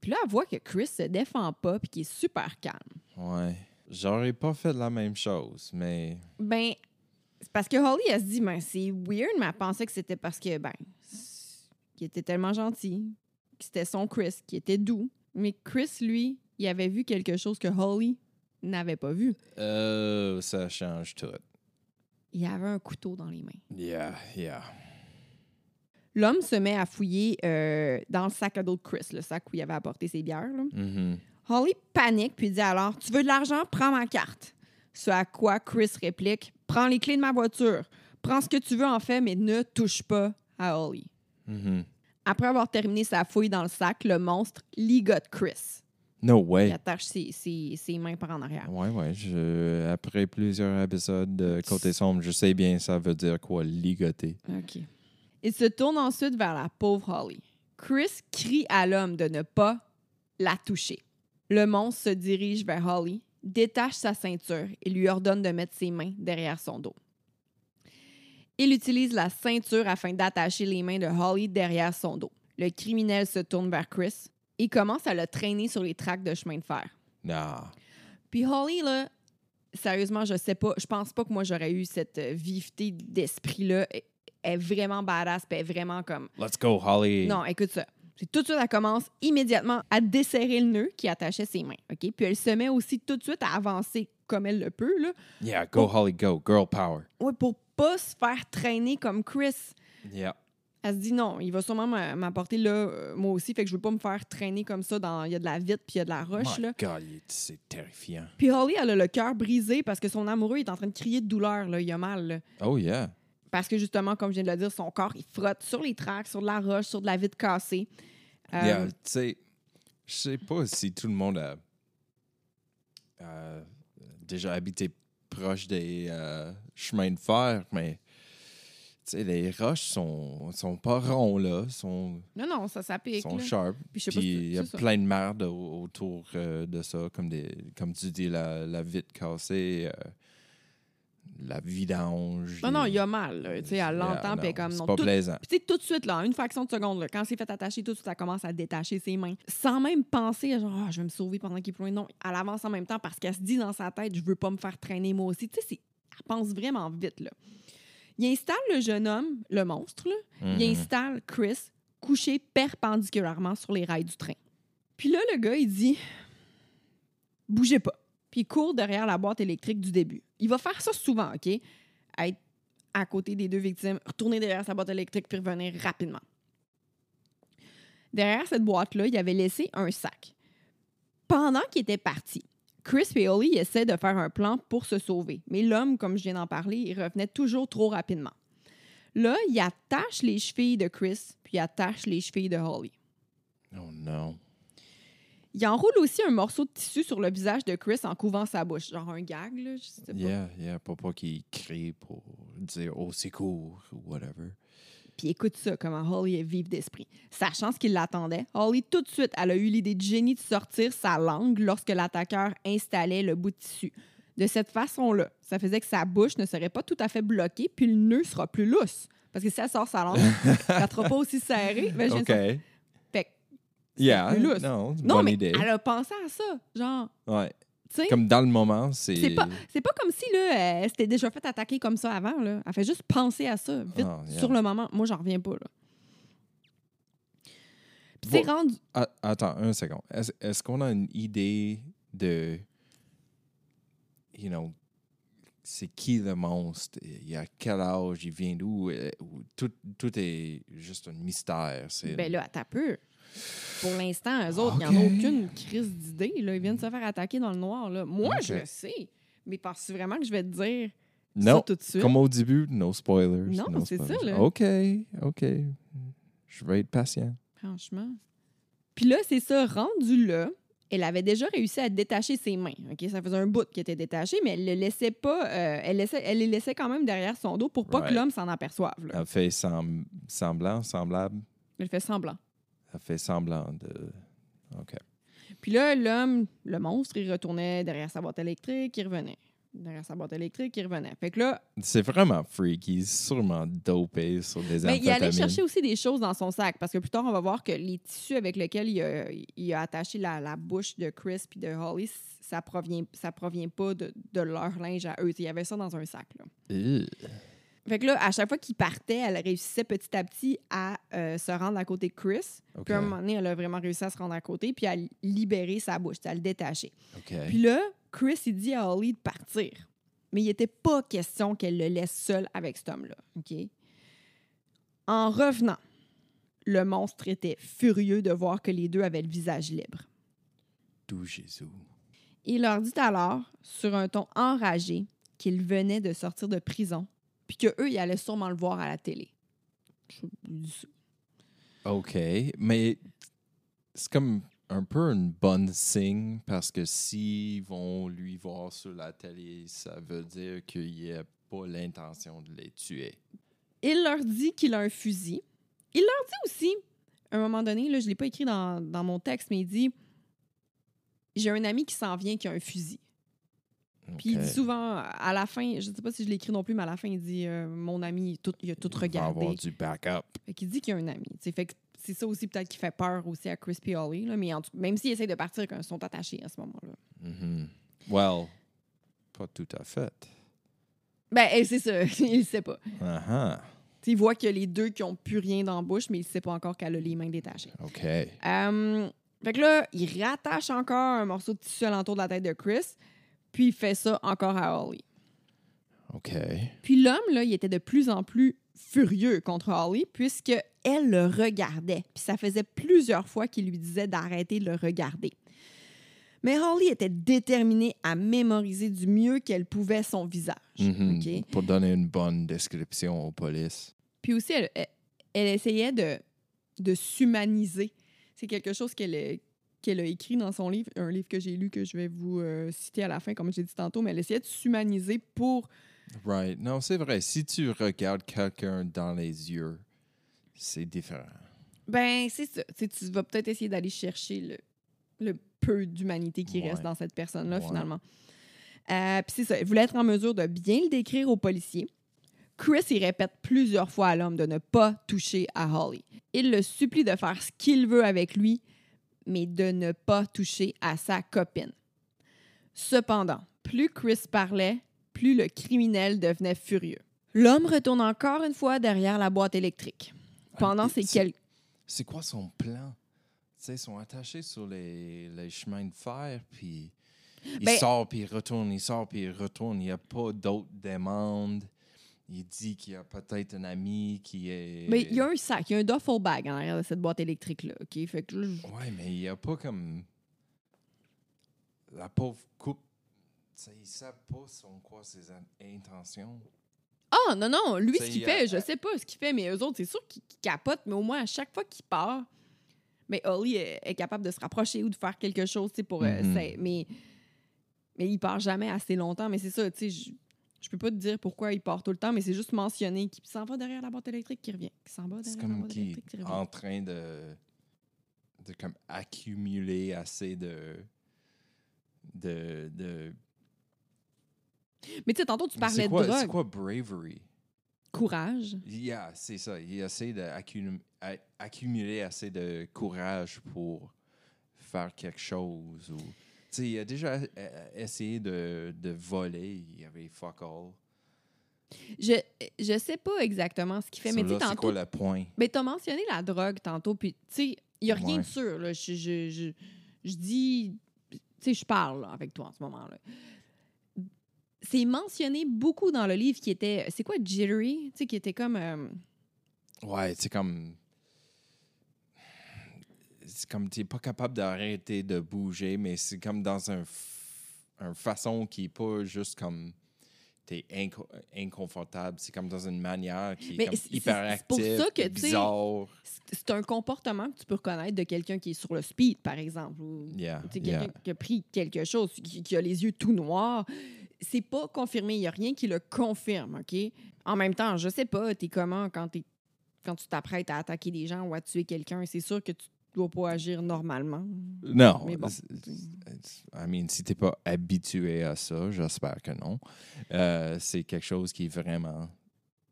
Puis là, elle voit que Chris se défend pas puis qu'il est super calme. Ouais. J'aurais pas fait la même chose, mais... Ben, c'est parce que Holly, elle se dit, ben, c'est weird, mais elle pensait que c'était parce que, ben, qu'il était tellement gentil, que c'était son Chris, qui était doux. Mais Chris, lui, il avait vu quelque chose que Holly n'avait pas vu. Euh, ça change tout. Il avait un couteau dans les mains. Yeah, yeah. L'homme se met à fouiller euh, dans le sac à dos de Chris, le sac où il avait apporté ses bières. là. Mhm. Holly panique puis dit alors Tu veux de l'argent? Prends ma carte. Ce à quoi Chris réplique Prends les clés de ma voiture. Prends ce que tu veux en fait, mais ne touche pas à Holly. Mhm. Après avoir terminé sa fouille dans le sac, le monstre ligote Chris. No Il way. attache ses, ses- ses mains par en arrière. Ouais, ouais. Je... Après plusieurs épisodes de Côté Sombre, je sais bien ça veut dire quoi, ligoter. OK. Il se tourne ensuite vers la pauvre Holly. Chris crie à l'homme de ne pas la toucher. Le monstre se dirige vers Holly, détache sa ceinture et lui ordonne de mettre ses mains derrière son dos. Il utilise la ceinture afin d'attacher les mains de Holly derrière son dos. Le criminel se tourne vers Chris et commence à le traîner sur les tracks de chemin de fer. Nah. Puis Holly, là, sérieusement, je sais pas, je pense pas que moi j'aurais eu cette viveté d'esprit-là. Elle est vraiment badass, puis elle est vraiment comme. Let's go, Holly. Non, écoute ça. C'est tout de suite, elle commence immédiatement à desserrer le nœud qui attachait ses mains. OK? Puis elle se met aussi tout de suite à avancer comme elle le peut, là. Yeah, go, Holly, go. Girl power. Ouais, pour pas se faire traîner comme Chris. Yeah. Elle se dit non, il va sûrement m'a- m'apporter là, euh, moi aussi, fait que je veux pas me faire traîner comme ça dans. Il y a de la vitre puis il y a de la roche, My là. God, c'est terrifiant. Puis Holly, elle a le cœur brisé parce que son amoureux est en train de crier de douleur, là. Il a mal, là. Oh, yeah. Parce que justement, comme je viens de le dire, son corps, il frotte sur les tracks, sur de la roche, sur de la vitre cassée. Euh, Yeah, tu sais, je sais pas si tout le monde a, a déjà habité proche des euh, chemins de fer, mais tu sais, les roches sont, sont pas ronds, là, sont, Non, non, ça, ça pique. sont là. sharp. Puis il y a ça. plein de merde au- autour euh, de ça, comme, des, comme tu dis, la, la vitre cassée, euh, la vidange. Non, non, il y a mal. là. Tu sais, elle l'entend, puis elle est comme C'est pas tout- plaisant. Puis tu sais, tout de suite, là, une fraction de seconde, là, quand c'est fait attacher, tout de suite, elle commence à détacher ses mains. Sans même penser, à genre, Ah, je vais me sauver pendant qu'il loin. Non, elle avance en même temps parce qu'elle se dit dans sa tête, je veux pas me faire traîner moi aussi. Tu sais, c'est- elle pense vraiment vite, là. Il installe le jeune homme, le monstre, là. Il Mhm. installe Chris couché perpendiculairement sur les rails du train. Puis là, le gars, il dit Bougez pas. Puis il court derrière la boîte électrique du début. Il va faire ça souvent, OK? Être à côté des deux victimes, retourner derrière sa boîte électrique puis revenir rapidement. Derrière cette boîte-là, il avait laissé un sac. Pendant qu'il était parti, Chris et Holly essaient de faire un plan pour se sauver. Mais l'homme, comme je viens d'en parler, il revenait toujours trop rapidement. Là, il attache les chevilles de Chris, puis il attache les chevilles de Holly. Oh non. Il enroule aussi un morceau de tissu sur le visage de Chris en couvrant sa bouche. Genre un gag, là, je sais pas. Yeah, yeah, pour pas qu'il crie pour dire au secours ou whatever. Puis écoute ça, comment Holly est vive d'esprit. Sachant ce qu'il l'attendait, Holly, tout de suite, elle a eu l'idée de génie de sortir sa langue lorsque l'attaqueur installait le bout de tissu. De cette façon-là, ça faisait que sa bouche ne serait pas tout à fait bloquée, puis le nœud sera plus lousse. Parce que si elle sort sa langue, <laughs> elle ne sera pas aussi serrée. Ben, viens de OK. sortir- Fait que c'est Yeah, plus lousse. non, c'est une Non, bonne mais idée. elle a pensé à ça. Genre, Ouais. Comme dans le moment, c'est. C'est pas, c'est pas comme si là, elle s'était déjà fait attaquer comme ça avant. Là. Elle fait juste penser à ça, vite, Ah, yeah. sur le moment. Moi, j'en reviens pas. Là. Puis c'est rendu. Attends, un second. Est-ce qu'on a une idée de. You know, c'est qui le monstre? Il a quel âge? Il vient d'où? Euh, ou Tout, tout est juste un mystère. C'est Ben là, t'as peu. Pour l'instant, eux autres, il n'y en a Ok. aucune crise d'idée. Ils viennent se faire attaquer dans le noir. Là. Moi, je le sais. Mais penses-tu vraiment que je vais te dire non, ça tout de suite? comme au début, no spoilers. Non, no c'est ça, là. OK, OK. Je vais être patient. Franchement. Puis là, c'est ça, rendu là, elle avait déjà réussi à détacher ses mains. OK? Ça faisait un bout qui était détaché, mais elle le laissait pas. euh, elle, laissait, elle les laissait quand même derrière son dos pour pas Right. que l'homme s'en aperçoive. là. Elle fait sem- semblant, semblable. Elle fait semblant. Elle fait semblant de. OK. Puis là, l'homme, le monstre, il retournait derrière sa boîte électrique, il revenait. Derrière sa boîte électrique, il revenait. Fait que là, C'est vraiment freaky, sûrement dopé sur des ben, il allait chercher aussi des choses dans son sac parce que plus tard, on va voir que les tissus avec lesquels il a, il a attaché la, la bouche de Chris et de Holly, ça provient, ça provient pas de, de leur linge à eux. Il y avait ça dans un sac. Là. Fait que là, à chaque fois qu'il partait, elle réussissait petit à petit à euh, se rendre à côté de Chris. Puis à un moment donné, elle a vraiment réussi à se rendre à côté puis à libérer sa bouche, à le détacher. Puis là, Chris, il dit à Holly de partir. Mais il n'était pas question qu'elle le laisse seul avec cet homme-là. OK? En revenant, le monstre était furieux de voir que les deux avaient le visage libre. D'où Jésus. Il leur dit alors, sur un ton enragé, qu'il venait de sortir de prison, puis qu'eux, ils allaient sûrement le voir à la télé. OK. Mais c'est comme un peu une bonne signe parce que s'ils vont lui voir sur la télé, ça veut dire qu'il n'y a pas l'intention de les tuer. Il leur dit qu'il a un fusil. Il leur dit aussi, à un moment donné, là, je ne l'ai pas écrit dans, dans mon texte, mais il dit J'ai un ami qui s'en vient qui a un fusil. Puis il dit souvent, à la fin, je ne sais pas si je l'ai écrit non plus, mais à la fin, il dit euh, Mon ami, tout, il a tout Il va regardé. avoir du backup. Fait qu'il dit qu'il y a un ami. Fait que c'est ça aussi peut-être qui fait peur aussi à Crispy Holly. Là, mais en tout- même s'ils essayent de partir ils sont attachés à ce moment-là. Mhm. Well, pas tout à fait. Ben, eh, c'est ça, <laughs> il ne sait pas. Tu sais, il voit a les deux qui n'ont plus rien dans la bouche, mais il ne sait pas encore qu'elle a les mains détachées. OK. Euh, fait que là, il rattache encore un morceau de tissu alentour de la tête de Chris, puis il fait ça encore à Holly. OK. Puis l'homme, là, il était de plus en plus furieux contre Holly, puisque elle le regardait. Puis ça faisait plusieurs fois qu'il lui disait d'arrêter de le regarder. Mais Holly était déterminée à mémoriser du mieux qu'elle pouvait son visage. OK? Pour donner une bonne description aux polices. Puis aussi, elle, elle- elle essayait de, de s'humaniser. C'est quelque chose qu'elle qu'elle a écrit dans son livre, un livre que j'ai lu que je vais vous euh, citer à la fin, comme j'ai dit tantôt, mais elle essayait de s'humaniser pour... Right. Non, c'est vrai. Si tu regardes quelqu'un dans les yeux, c'est différent. Ben, c'est ça. Tu sais, tu vas peut-être essayer d'aller chercher le, le peu d'humanité qui Ouais. reste dans cette personne-là, Ouais. finalement. Euh, Puis c'est ça. Elle voulait être en mesure de bien le décrire aux policiers. Chris, il répète plusieurs fois à l'homme de ne pas toucher à Holly. Il le supplie de faire ce qu'il veut avec lui, mais de ne pas toucher à sa copine. Cependant, plus Chris parlait, plus le criminel devenait furieux. L'homme retourne encore une fois derrière la boîte électrique. Pendant Ah, ces quelques... C'est quoi son plan? Tu sais, ils sont attachés sur les, les chemins de fer, puis il Ben- sort, puis il retourne, il sort, puis il retourne. Il n'y a pas d'autres demandes. Il dit qu'il y a peut-être un ami qui est... Mais il y a un sac, il y a un duffel bag en arrière de cette boîte électrique-là. OK? Fait que là, je- Ouais, mais il n'y a pas comme... La pauvre coupe, tu sais, ils savent pas sont quoi ses in- intentions. Ah, non, non, lui, ce qu'il il fait, a- je sais pas ce qu'il fait, mais eux autres, c'est sûr qu'ils qu'ils capotent, mais au moins, à chaque fois qu'il part, mais Holly est, est capable de se rapprocher ou de faire quelque chose, tu sais, pour... euh, Mhm. c'est- mais, mais il part jamais assez longtemps, mais c'est ça, tu sais, je, je peux pas te dire pourquoi il part tout le temps, mais c'est juste mentionné qu'il s'en va derrière la boîte électrique qui revient, qu'il s'en va C'est derrière la comme boîte qu'il électrique qui est revient. en train de, de comme accumuler assez de... de, de Mais tu sais, tantôt, tu parlais de drogue. C'est quoi bravery? Courage. Yeah, c'est ça. Il essaie d'accumuler assez de courage pour faire quelque chose. Ou... Il a déjà euh, essayé de, de voler. Il y avait fuck all. Je, je sais pas exactement ce qu'il fait, mais tu là, c'est tantôt, quoi le point? Ben, t'as mentionné la drogue tantôt, puis, tu sais, il n'y a rien Ouais. de sûr, là. Je, je, je, je dis, tu sais, je parle là, avec toi en ce moment-là. C'est mentionné beaucoup dans le livre qui était, c'est quoi, jittery? Tu sais, qui était comme, euh, Ouais, c'est comme. C'est comme tu n'es pas capable d'arrêter de bouger, mais c'est comme dans un, f- un façon qui n'est pas juste comme. Tu es inconfortable. C'est comme dans une manière qui est comme hyperactive. pour ça que, bizarre. c'est un comportement que tu peux reconnaître de quelqu'un qui est sur le speed, par exemple, ou Yeah, quelqu'un qui a pris quelque chose, qui, qui a les yeux tout noirs. C'est pas confirmé, il n'y a rien qui le confirme, OK? En même temps, je sais pas, t'es comment quand, t'es- quand tu t'apprêtes à attaquer des gens ou à tuer quelqu'un, c'est sûr que tu dois pas agir normalement. Non. Mais bon, I mean, si tu n'es pas habitué à ça, j'espère que non. Euh, c'est quelque chose qui est vraiment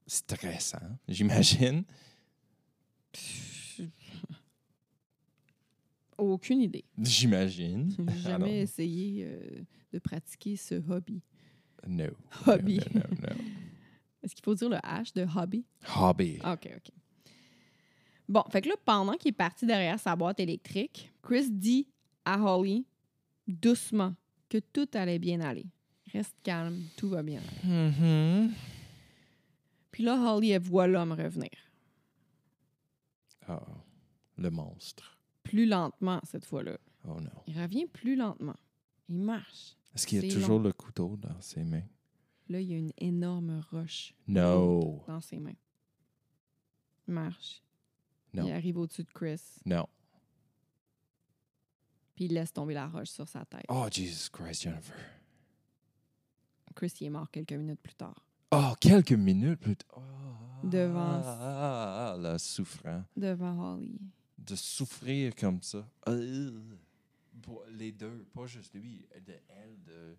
stressant, j'imagine. <laughs> Aucune idée. J'imagine. J'ai <laughs> jamais essayé euh, de pratiquer ce hobby. No. Hobby. No, no, no, no. <laughs> Est-ce qu'il faut dire le H de hobby? Hobby. Ah, OK, OK. Bon, fait que là, pendant qu'il est parti derrière sa boîte électrique, Chris dit à Holly, doucement, que tout allait bien aller. Reste calme, tout va bien. Mhm. Puis là, Holly, elle voit l'homme revenir. Oh, le monstre. Plus lentement, cette fois-là. Oh non. Il revient plus lentement. Il marche. Est-ce qu'il y a toujours le couteau dans ses mains? Là, il y a une énorme roche No. dans ses mains. Il marche. Non. Il arrive au-dessus de Chris, Non. puis il laisse tomber la roche sur sa tête. Oh, Jesus Christ, Jennifer. Chris, il est mort quelques minutes plus tard. Oh, quelques minutes plus tard. Oh, Devant- Ah, ah, souffrant. Devant Holly. De souffrir comme ça. Euh, pour les deux, pas juste lui, de elle, de,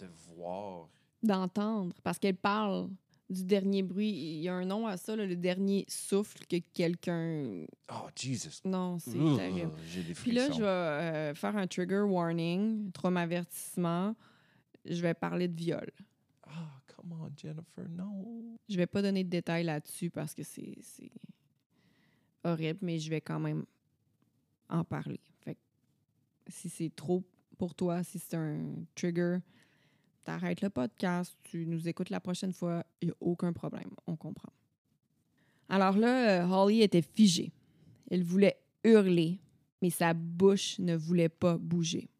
de voir. d'entendre parce qu'elle parle du dernier bruit. Il y a un nom à ça, là, le dernier souffle que quelqu'un. Oh, Jesus. Non, c'est terrible. Puis là, je vais euh, faire un trigger warning, trauma avertissement. Je vais parler de viol. Ah, come on, Jennifer, non. Je vais pas donner de détails là-dessus parce que c'est c'est horrible, mais je vais quand même en parler. Fait que si c'est trop pour toi, si c'est un trigger, t'arrêtes le podcast, tu nous écoutes la prochaine fois, il n'y a aucun problème, on comprend. Alors là, euh, Holly était figée. Elle voulait hurler, mais sa bouche ne voulait pas bouger.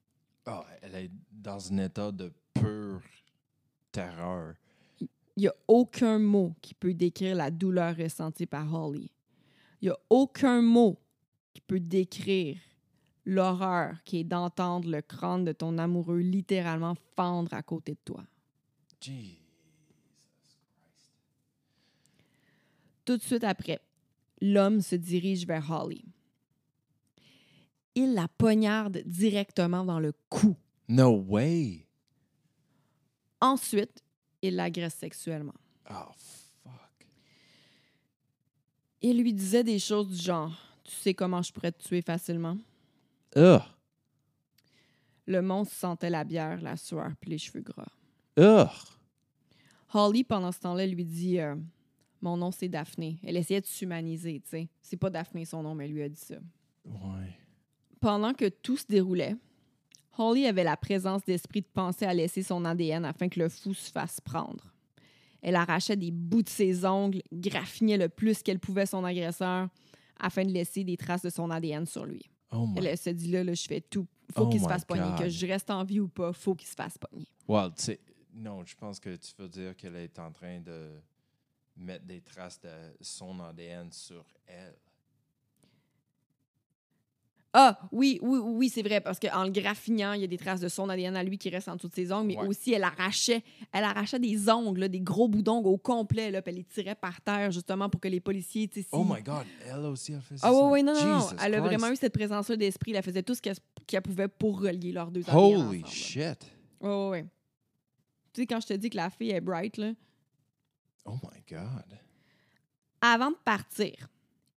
Ah, elle est dans un état de pure terreur. Il n'y a aucun mot qui peut décrire la douleur ressentie par Holly. Il n'y a aucun mot qui peut décrire l'horreur qui est d'entendre le crâne de ton amoureux littéralement fendre à côté de toi. Jesus Christ. Tout de suite après, l'homme se dirige vers Holly. Il la poignarde directement dans le cou. No way. Ensuite, il l'agresse sexuellement. Oh, fuck. Il lui disait des choses du genre Tu sais comment je pourrais te tuer facilement Ugh. Le monstre sentait la bière, la sueur puis les cheveux gras. Ugh. Holly, pendant ce temps-là, lui dit euh, Mon nom, c'est Daphné. Elle essayait de s'humaniser, tu sais. C'est pas Daphné son nom, mais elle lui a dit ça. Ouais. Pendant que tout se déroulait, Holly avait la présence d'esprit de penser à laisser son ADN afin que le fou se fasse prendre. Elle arrachait des bouts de ses ongles, graffinait le plus qu'elle pouvait son agresseur afin de laisser des traces de son ADN sur lui. Oh. Elle, elle se dit là, là je fais tout. Faut Oh qu'il se fasse pogner. Que je reste en vie ou pas, faut qu'il se fasse pogner. Well, tu sais, non, je pense que tu veux dire qu'elle est en train de mettre des traces de son ADN sur elle. Ah, oui, oui, oui, c'est vrai, parce qu'en le graffinant, il y a des traces de son ADN à lui qui restent en dessous de ses ongles, mais Ouais. aussi elle arrachait, elle arrachait des ongles, là, des gros bouts d'ongles au complet, là, puis elle les tirait par terre, justement, pour que les policiers, si- Oh my God, elle aussi, elle faisait Ah ça. oui, oui, non, non. Jesus Elle a vraiment eu cette présence-là d'esprit. Elle faisait tout ce qu'elle pouvait pour relier leurs deux ADN Holy ensemble. shit. Oui, oui, oui. Tu sais, quand je te dis que la fille est bright, là, Oh my God. avant de partir,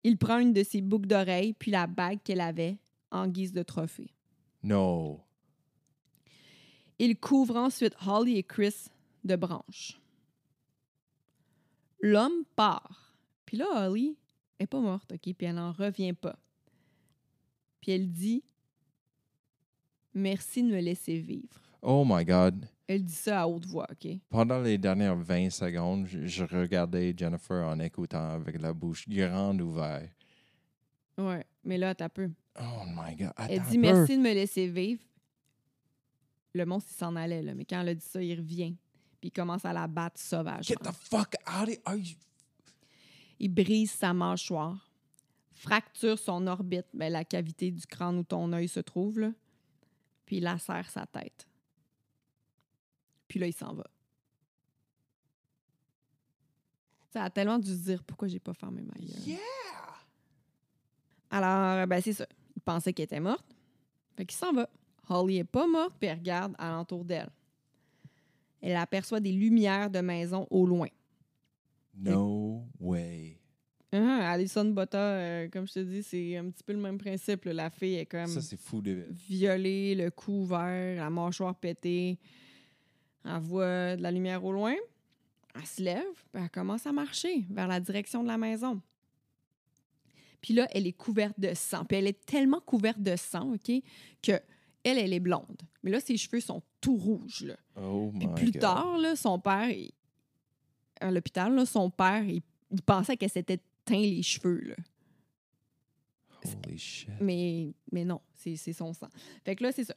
il prend une de ses boucles d'oreilles puis la bague qu'elle avait en guise de trophée. No. Il couvre ensuite Holly et Chris de branches. L'homme part. Puis là, Holly est pas morte, OK? Puis elle n'en revient pas. Puis elle dit Merci de me laisser vivre. Oh my God. Elle dit ça à haute voix, OK? Pendant les dernières 20 secondes, je, je regardais Jennifer en écoutant avec la bouche grande ouverte. Ouais. Mais là, t'as peu. Oh my God. Elle Attends dit un peu. merci de me laisser vivre. Le monstre, il s'en allait, là. Mais quand elle a dit ça, il revient. Puis il commence à la battre sauvage. Get the fuck out of are you... Il brise sa mâchoire, fracture son orbite, ben, la cavité du crâne où ton œil se trouve, là, puis il lacère sa tête. Puis là, il s'en va. Ça a tellement dû se dire pourquoi j'ai pas fermé ma gueule? Yeah! Alors, ben c'est ça. Il pensait qu'elle était morte. Fait qu'il s'en va. Holly est pas morte, puis elle regarde alentour d'elle. Elle aperçoit des lumières de maison au loin. No way. Uhum, Alison Botta, euh, comme je te dis, c'est un petit peu le même principe. là. La fille est comme Ça, c'est fou de... violée, le cou ouvert, la mâchoire pétée. Elle voit de la lumière au loin. Elle se lève, puis elle commence à marcher vers la direction de la maison. Puis là, elle est couverte de sang. Puis elle est tellement couverte de sang, OK, que elle, elle est blonde. Mais là, ses cheveux sont tout rouges, là. Oh Puis plus God. tard, là, son père, il- à l'hôpital, là, son père, il, il pensait qu'elle s'était teint les cheveux. Là. Holy shit. Mais, mais non, c'est c'est son sang. Fait que là, c'est ça.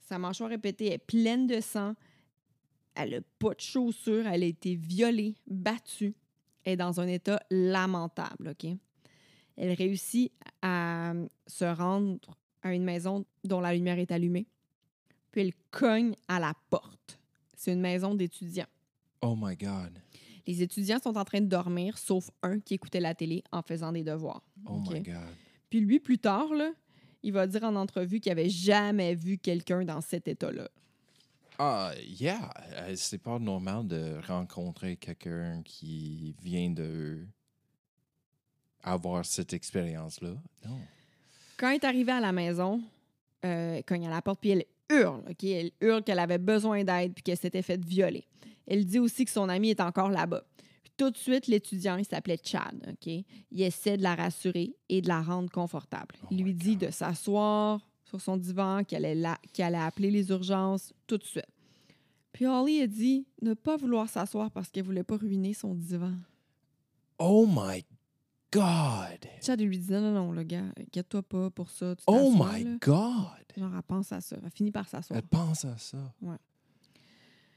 Sa mâchoire répétée est pleine de sang. Elle n'a pas de chaussures. Elle a été violée, battue. Elle est dans un état lamentable, OK? Elle réussit à se rendre à une maison dont la lumière est allumée. Puis elle cogne à la porte. C'est une maison d'étudiants. Oh my God. Les étudiants sont en train de dormir, sauf un qui écoutait la télé en faisant des devoirs. Oh my God. Puis lui, plus tard, là, il va dire en entrevue qu'il avait jamais vu quelqu'un dans cet état-là. Ah, yeah. Euh, C'est pas normal de rencontrer quelqu'un qui vient de avoir cette expérience-là. Non. Quand elle est arrivée à la maison, euh, elle cogne à la porte, puis elle hurle, OK? Elle hurle qu'elle avait besoin d'aide puis qu'elle s'était faite violer. Elle dit aussi que son ami est encore là-bas. Tout de suite, l'étudiant, il s'appelait Chad, OK? Il essaie de la rassurer et de la rendre confortable. Oh il lui dit God. de s'asseoir sur son divan, qu'elle allait, la- qu'elle allait appeler les urgences tout de suite. Puis Holly a dit ne pas vouloir s'asseoir parce qu'elle voulait pas ruiner son divan. Oh my God! Chad, lui dit non, non, non, le gars, inquiète-toi pas pour ça. tu Oh my là. God! Genre, elle pense à ça. Elle finit par s'asseoir. Elle pense à ça. Ouais.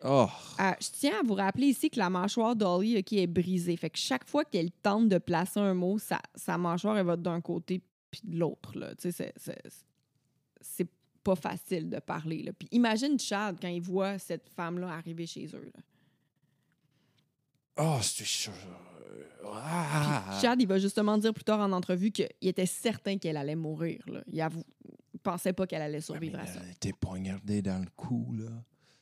Oh, Euh, je tiens à vous rappeler ici que la mâchoire d'Ollie qui est brisée. Fait que chaque fois qu'elle tente de placer un mot, sa, sa mâchoire, elle va d'un côté puis de l'autre. Tu sais, c'est- c'est- c'est pas facile de parler. Là. Puis imagine Chad quand il voit cette femme-là arriver chez eux. là. oh, c'est Ah. Chad, il va justement dire plus tard en entrevue qu'il était certain qu'elle allait mourir. Là. Il, avoue, il pensait pas qu'elle allait survivre à ça. Elle était poignardée dans le cou, là.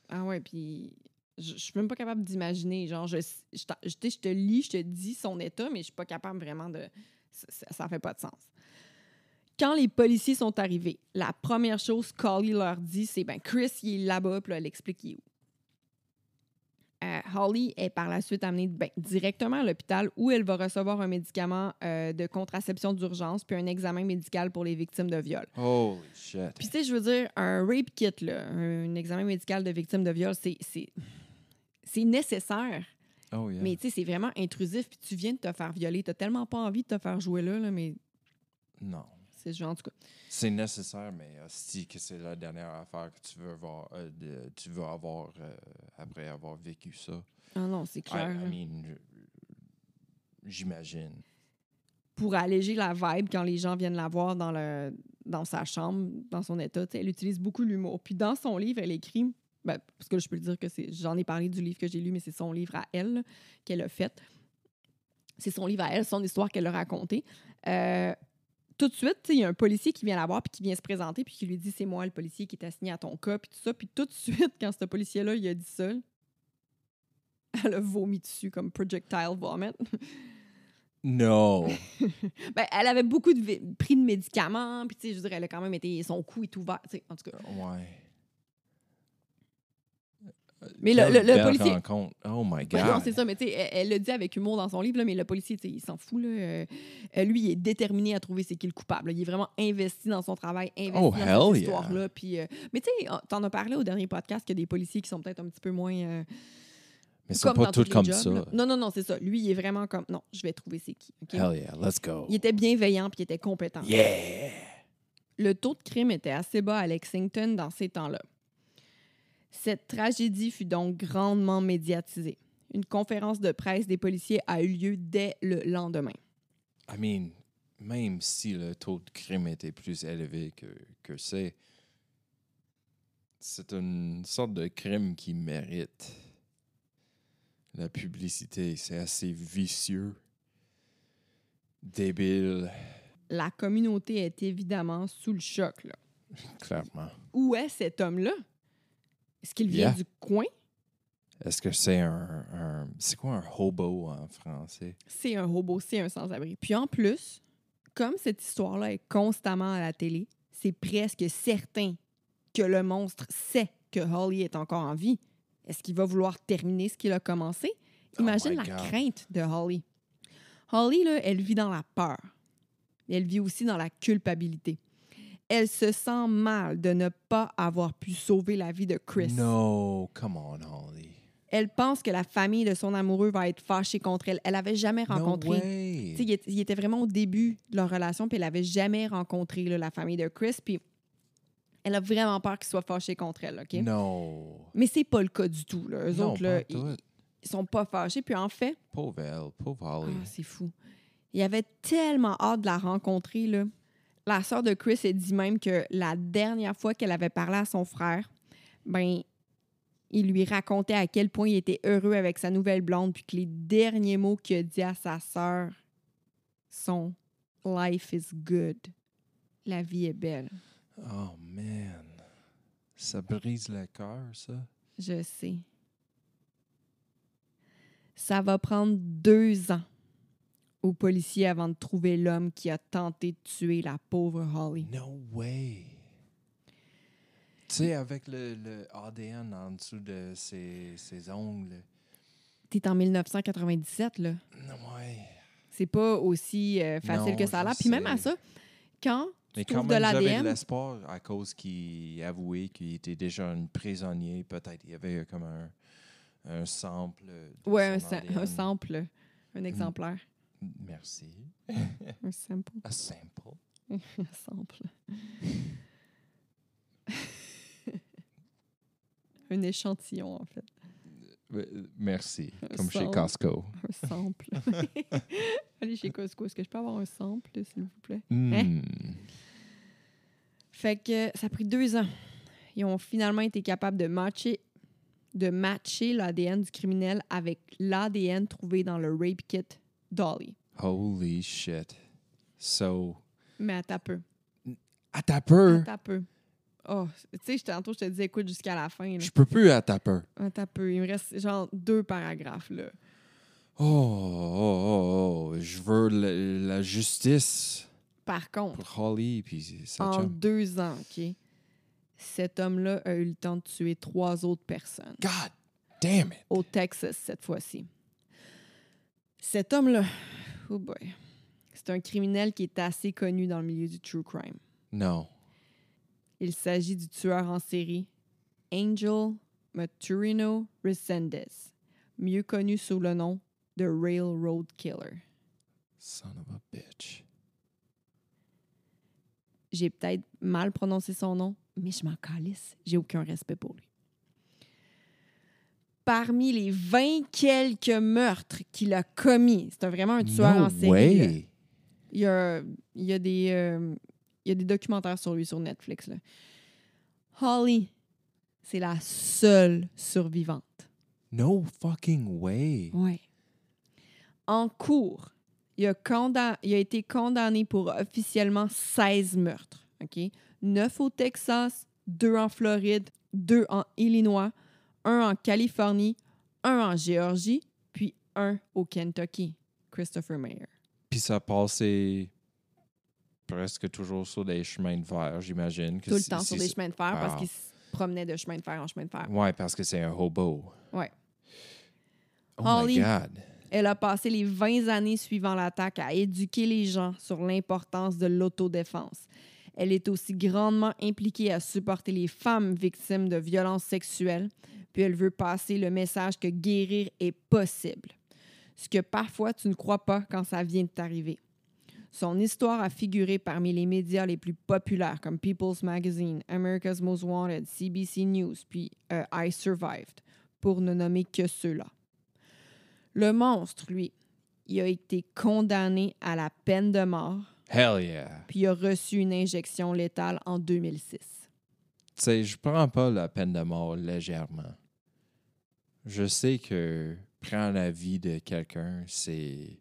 Ah ouais, puis je, je suis même pas capable d'imaginer. Genre, je, je, je, te lis, je te dis son état, mais je suis pas capable vraiment de. Ça, fait pas de sens. Quand les policiers sont arrivés, la première chose qu'Holly leur dit, c'est ben Chris, il est là-bas, puis là, elle explique il est où. Euh, Holly est par la suite amenée ben, directement à l'hôpital où elle va recevoir un médicament euh, de contraception d'urgence puis un examen médical pour les victimes de viol. Holy shit. Puis, tu sais, je veux dire, un rape kit, là, un, examen médical de victime de viol, c'est nécessaire. Oh, yeah. Mais, tu sais, c'est vraiment intrusif. Puis, tu viens de te faire violer. Tu tellement pas envie de te faire jouer là, là mais Non. C'est genre, en tout cas. C'est nécessaire, mais si que c'est la dernière affaire que tu veux avoir, euh, de- tu veux avoir euh, après avoir vécu ça. Ah non, c'est I, clair. I mean, j'imagine. Pour alléger la vibe quand les gens viennent la voir dans, le, dans sa chambre, dans son état, elle utilise beaucoup l'humour. Puis, dans son livre, elle écrit. ben, parce que je peux le dire que c'est. J'en ai parlé du livre que j'ai lu, mais c'est son livre à elle qu'elle a fait. C'est son livre à elle, son histoire qu'elle a racontée. Euh, tout de suite, il y a un policier qui vient la voir puis qui vient se présenter puis qui lui dit c'est moi le policier qui est assigné à ton cas puis tout ça. Puis tout de suite, <laughs> quand ce policier-là, il a dit ça, <laughs> elle a vomi dessus comme projectile vomit. No. <laughs> ben, elle avait beaucoup de de médicaments puis tu sais, je veux dire, elle a quand même été son cou est ouvert, tu sais, en tout cas. ouais. Mais le- policier- rencontre. Oh my God. non, c'est ça, mais tu sais, elle, elle le dit avec humour dans son livre, là, mais le policier, il s'en fout. Là, Euh, lui, il est déterminé à trouver c'est qui le coupable. là. Il est vraiment investi dans son travail, investi Oh, dans cette yeah. histoire-là. Puis, euh, mais tu sais, t'en as parlé au dernier podcast qu'il y a des policiers qui sont peut-être un petit peu moins. euh, mais ils sont pas tous comme jobs, ça. là. Non, non, non, c'est ça. Lui, il est vraiment comme. Non, je vais trouver c'est qui. Hell yeah, let's go. Il était bienveillant puis il était compétent. Yeah. Le taux de crime était assez bas à Lexington dans ces temps-là. Cette tragédie fut donc grandement médiatisée. Une conférence de presse des policiers a eu lieu dès le lendemain. I mean, même si le taux de crime était plus élevé que, que c'est, c'est une sorte de crime qui mérite la publicité. C'est assez vicieux, débile, La communauté est évidemment sous le choc. là. <laughs> clairement. Où est cet homme-là? Est-ce qu'il vient Yeah. du coin? Est-ce que c'est un, un- C'est quoi un hobo en français? C'est un robot, c'est un sans-abri. Puis en plus, comme cette histoire-là est constamment à la télé, c'est presque certain que le monstre sait que Holly est encore en vie. Est-ce qu'il va vouloir terminer ce qu'il a commencé? Oh Imagine la God. crainte de Holly. Holly, là, elle vit dans la peur. Elle vit aussi dans la culpabilité. Elle se sent mal de ne pas avoir pu sauver la vie de Chris. No, come on, Holly. Elle pense que la famille de son amoureux va être fâchée contre elle. Elle n'avait jamais rencontré. No way. Il était- il était vraiment au début de leur relation, puis elle n'avait jamais rencontré là, la famille de Chris, puis elle a vraiment peur qu'il soit fâché contre elle, OK? No. Mais c'est pas le cas du tout, là. Eux Non, autres, là, ils sont pas fâchés, puis en fait, Pauvre elle, pauvre Holly. ah, c'est fou. Il avait tellement hâte de la rencontrer, là. La sœur de Chris a dit même que la dernière fois qu'elle avait parlé à son frère, ben, il lui racontait à quel point il était heureux avec sa nouvelle blonde, puis que les derniers mots qu'il a dit à sa sœur sont Life is good. La vie est belle. Oh man. Ça brise le cœur, ça. Je sais. Ça va prendre deux ans aux policiers avant de trouver l'homme qui a tenté de tuer la pauvre Holly. No way. Tu sais, avec le, le ADN en dessous de ses, ses ongles. T'es en 1997, là. Ouais. C'est pas aussi euh, facile Non, que ça a l'air. Puis même à ça, quand Mais tu quand trouves de même, de l'ADN, l'espoir à cause qu'il avouait qu'il était déjà un prisonnier. Peut-être il y avait comme un, un sample. de ouais, un, un sample, un exemplaire. Merci. Un sample. A sample. <laughs> Un sample. <laughs> un échantillon, en fait. Euh, Merci. Un Comme chez. Costco. Un sample. <laughs> Allez chez Costco, est-ce que je peux avoir un sample, s'il vous plaît? Hmm. Fait que ça a pris deux ans. Ils ont finalement été capables de matcher, de matcher l'ADN du criminel avec l'ADN trouvé dans le rape kit Dolly. Holy shit. So. Mais à ta peu. À ta peur. À ta peu. Oh, tu sais, je- tantôt, je te disais, écoute jusqu'à la fin. là. Je peux plus à ta peur. À ta peu. Il me reste genre deux paragraphes, là. Oh, oh, oh, oh. Je veux la, la justice Par contre, pour Holly puis en chum. deux ans, OK, cet homme-là a eu le temps de tuer trois autres personnes. God damn it. au Texas cette fois-ci. Cet homme-là, oh boy, c'est un criminel qui est assez connu dans le milieu du true crime. Non. Il s'agit du tueur en série Angel Maturino Resendez, mieux connu sous le nom de Railroad Killer. Son of a bitch. J'ai peut-être mal prononcé son nom, mais je m'en calisse. J'ai aucun respect pour lui. Parmi les 20 quelques meurtres qu'il a commis, c'est vraiment un tueur no en série. way. Il y a, il y a des, euh, il y a des documentaires sur lui sur Netflix. Là. Holly, c'est la seule survivante. No fucking way. Ouais. En cours, il a, conda- il a été condamné pour officiellement 16 meurtres. OK? 9 au Texas, 2 en Floride, 2 en Illinois, 1 en Californie, 1 en Géorgie, puis 1 au Kentucky. Christopher Mayer. Puis ça passait presque toujours sur des chemins de fer, j'imagine. Tout le temps sur des chemins de fer parce Ah. qu'il se promenait de chemin de fer en chemin de fer. Ouais, parce que c'est un hobo. Ouais. Oh Holly. my God. Elle a passé les 20 années suivant l'attaque à éduquer les gens sur l'importance de l'autodéfense. Elle est aussi grandement impliquée à supporter les femmes victimes de violences sexuelles, puis elle veut passer le message que guérir est possible. Ce que parfois tu ne crois pas quand ça vient de t'arriver. Son histoire a figuré parmi les médias les plus populaires comme People's Magazine, America's Most Wanted, CBC News, puis euh, I Survived, pour ne nommer que ceux-là. Le monstre, lui, il a été condamné à la peine de mort, Hell yeah. puis il a reçu une injection létale en 2006. Tu sais, je prends pas la peine de mort légèrement. Je sais que prendre la vie de quelqu'un, c'est.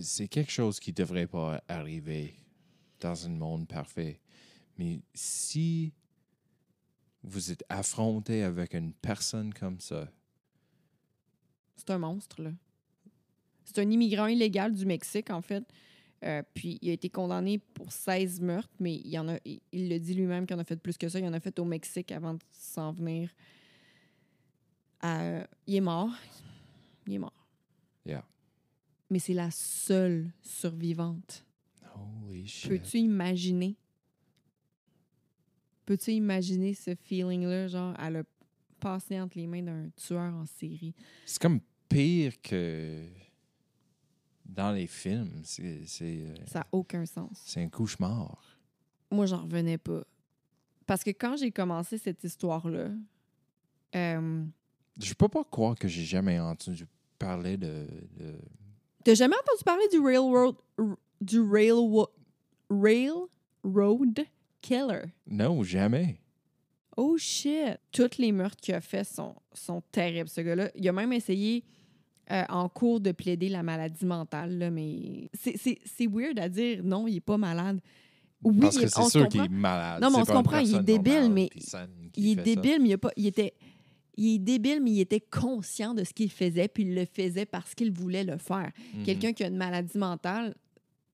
C'est quelque chose qui devrait pas arriver dans un monde parfait. Mais si vous êtes affronté avec une personne comme ça, C'est un monstre, là. C'est un immigrant illégal du Mexique, en fait. Euh, puis il a été condamné pour 16 meurtres, mais il, y en a, il, il le dit lui-même qu'il en a fait plus que ça. Il en a fait au Mexique avant de s'en venir. à- il est mort. Il est mort. Yeah. Mais c'est la seule survivante. holy shit. Peux-tu imaginer? Peux-tu imaginer ce feeling-là, genre, à le passer entre les mains d'un tueur en série? C'est comme pire que dans les films. C'est c'est, euh, Ça n'a aucun sens. c'est un cauchemar. Moi, j'en revenais pas. Parce que quand j'ai commencé cette histoire-là, euh, Je peux pas croire que j'ai jamais entendu parler de. de- t'as jamais entendu parler du Railroad, du Railwo- Railroad Killer? Non, jamais. Oh shit! Toutes les meurtres qu'il a fait sont, sont terribles, ce gars-là. Il a même essayé euh, en cours de plaider la maladie mentale, là, mais c'est- weird à dire non, il est pas malade. Oui, Parce que c'est sûr qu'il est malade. Non, mais on se comprend, il est débile, mais Il est débile, mais il, a pas, il était. Il est débile, mais il était conscient de ce qu'il faisait, puis il le faisait parce qu'il voulait le faire. Mhm. Quelqu'un qui a une maladie mentale,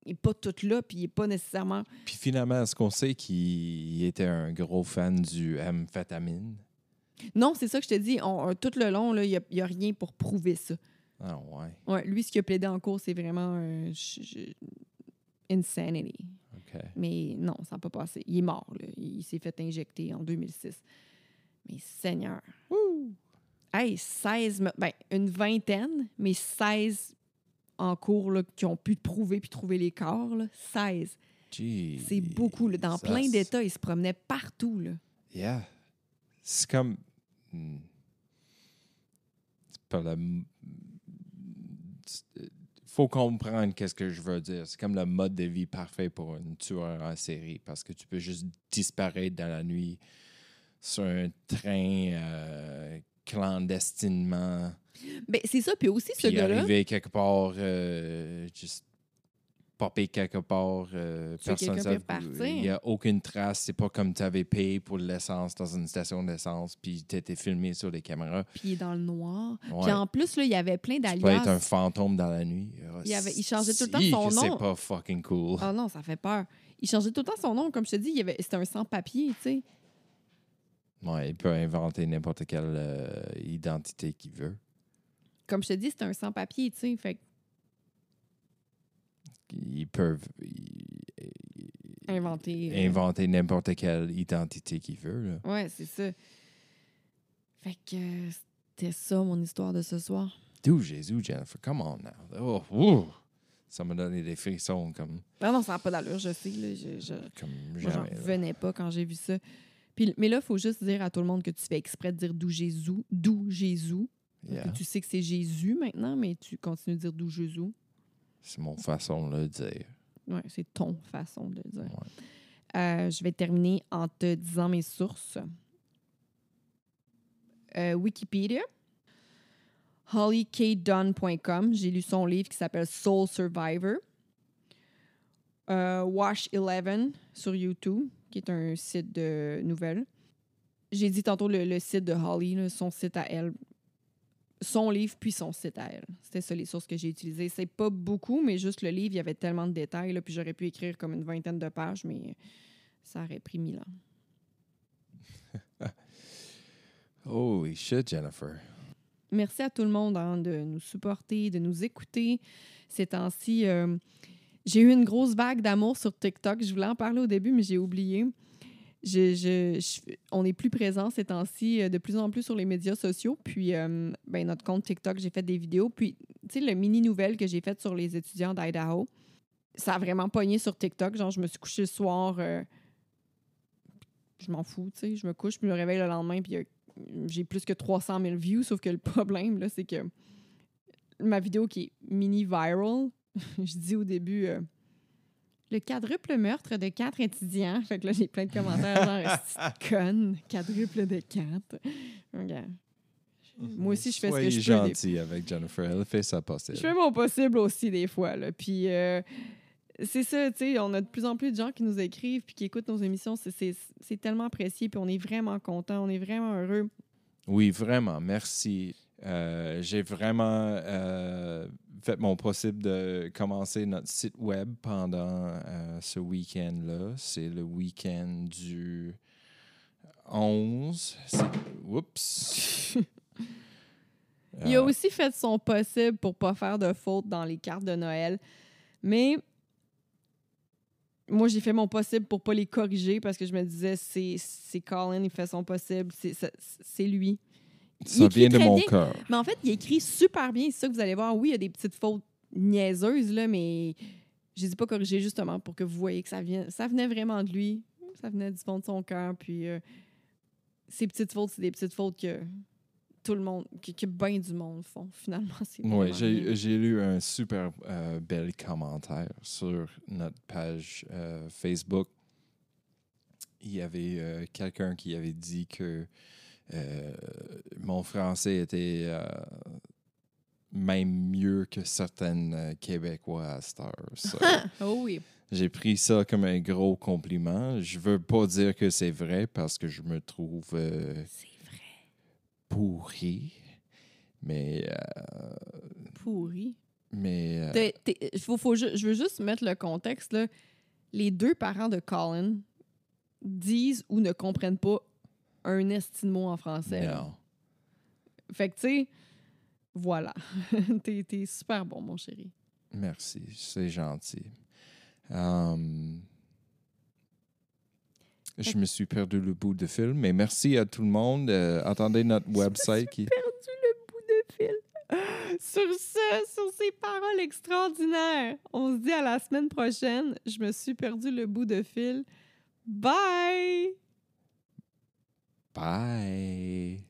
il n'est pas tout là, puis il n'est pas nécessairement. Puis finalement, est-ce qu'on sait qu'il était un gros fan du amphétamine? Non, c'est ça que je te dis. On- on- tout le long, il n'y a, rien pour prouver ça. Ah ouais. Ouais, lui, ce qu'il a plaidé en cours, c'est vraiment je- insanity. OK. Mais non, ça n'a pas passé. Il est mort. là. Il s'est fait injecter en 2006. Mais Seigneur. Hey, 16, me- ben, une vingtaine, mais 16 en cours là, qui ont pu prouver puis trouver les corps. Là. 16. C'est beaucoup. là. Dans plein d'États, ils se promenaient partout. Là. Yeah. C'est comme. hmm. C'est pas la. C'est- Faut comprendre qu'est-ce que je veux dire. C'est comme le mode de vie parfait pour un tueur en série parce que tu peux juste disparaître dans la nuit sur un train euh, clandestinement. Ben, c'est ça. Puis aussi, ce gars-là, arriver quelque part, euh, juste popper quelque part, euh, personne. Il n'y a aucune trace. C'est pas comme tu avais payé pour l'essence dans une station d'essence, puis tu étais filmé sur les caméras. puis il est dans le noir. Ouais. Puis en plus, là, il y avait plein Tu peux être un fantôme dans la nuit. Ah, Il y avait- il changeait tout le temps son nom. C'est pas fucking cool. Ah non, ça fait peur. Il changeait tout le temps son nom. Comme je te dis, il avait... c'était un sans-papier, tu sais. Ouais, il peut inventer n'importe quelle euh, identité qu'il veut. Comme je te dis, c'était un sans-papier, tu sais. Fait Ils peuvent ils- inventer. euh, inventer n'importe quelle identité qu'il veut. là. Ouais, c'est ça. Fait que euh, c'était ça, mon histoire de ce soir. D'où Jésus, Jennifer? Come on now. Oh. Ça m'a donné des frissons comme, Non, non, ça n'a pas d'allure, je sais. Là, je, je- comme Moi, j'en revenais pas quand j'ai vu ça. Puis, mais là, il faut juste dire à tout le monde que tu fais exprès de dire d'où Jésus. D'où Jésus. Yeah. Tu sais que c'est Jésus maintenant, mais tu continues de dire d'où Jésus. C'est mon façon de le dire. Ouais, c'est ton façon de le dire. Ouais. Euh, je vais terminer en te disant mes sources. Euh, Wikipédia. hollykdunn.com. J'ai lu son livre qui s'appelle Soul Survivor. Euh, Wash 11 sur YouTube, qui est un site de nouvelles. J'ai dit tantôt le, le site de Holly, là, son site à elle. Son livre, puis son site à elle. C'était ça les sources que j'ai utilisées. C'est pas beaucoup, mais juste le livre, il y avait tellement de détails, là, puis j'aurais pu écrire comme une vingtaine de pages, mais ça aurait pris mille ans. <laughs> Holy shit, Jennifer. Merci à tout le monde hein, de nous supporter, de nous écouter. Ces temps-ci, euh, j'ai eu une grosse vague d'amour sur TikTok. Je voulais en parler au début, mais j'ai oublié. Je- je- on est plus présent ces temps-ci, euh, de plus en plus sur les médias sociaux. Puis, euh, ben, notre compte TikTok, j'ai fait des vidéos. Puis, tu sais, le mini-nouvelle que j'ai faite sur les étudiants d'Idaho, ça a vraiment pogné sur TikTok. Genre, je me suis couchée le soir, euh, je m'en fous, tu sais. Je me couche, puis je me réveille le lendemain, puis j'ai plus que 300 000 views, sauf que le <laughs> problème, là, c'est que ma vidéo qui est mini-viral, <laughs> je dis au début le quadruple meurtre de quatre étudiants. Fait que là, j'ai plein de commentaires genre <laughs> conne, quadruple de quatre. Regarde. Moi aussi, je fais Soyez ce que je peux. des- gentil avec Jennifer. Elle fait ça Je possible. fais mon possible aussi des fois. Là. Puis euh, c'est ça, tu sais, on a de plus en plus de gens qui nous écrivent puis qui écoutent nos émissions. C'est- C'est c'est tellement apprécié puis on est vraiment content, on est vraiment heureux. Oui, vraiment. Merci. Euh, J'ai vraiment euh, fait mon possible de commencer notre site web pendant euh, ce week-end-là. C'est le week-end du 11. C'est- Oups. <laughs> Il a aussi fait son possible pour pas faire de fautes dans les cartes de Noël. Mais moi, j'ai fait mon possible pour pas les corriger parce que je me disais, c'est Colin, il fait son possible, c'est lui. Ça vient de mon cœur. Mais en fait, il écrit super bien. C'est ça que vous allez voir. Oui, il y a des petites fautes niaiseuses, là, mais je les ai pas corrigées justement pour que vous voyez que ça, vient, ça venait vraiment de lui. Ça venait du fond de son cœur. Puis euh, ces petites fautes, c'est des petites fautes que tout le monde, que, que bien du monde font. Finalement, <laughs> Oui, j'ai lu un super euh, bel commentaire sur notre page euh, Facebook. Il y avait quelqu'un qui avait dit que mon français était euh, même mieux que certaines euh, Québécois à cette heure. So, <laughs> Oh oui. j'ai pris ça comme un gros compliment. Je veux pas dire que c'est vrai parce que je me trouve euh, vrai. pourri. Mais, euh, Pourri. mais euh, faut, faut je veux juste mettre le contexte. Là. Les deux parents de Colin disent ou ne comprennent pas un esti de mot en français. non. Fait que, tu sais, voilà. <laughs> t'es, super bon, mon chéri. Merci, c'est gentil. Um, je me suis perdu le bout de film, mais merci à tout le monde. Euh, attendez notre website qui. Perdu <gasps> Sur ce, sur ces paroles extraordinaires, on se dit à la semaine prochaine. Je me suis perdu le bout de fil. Bye! Bye.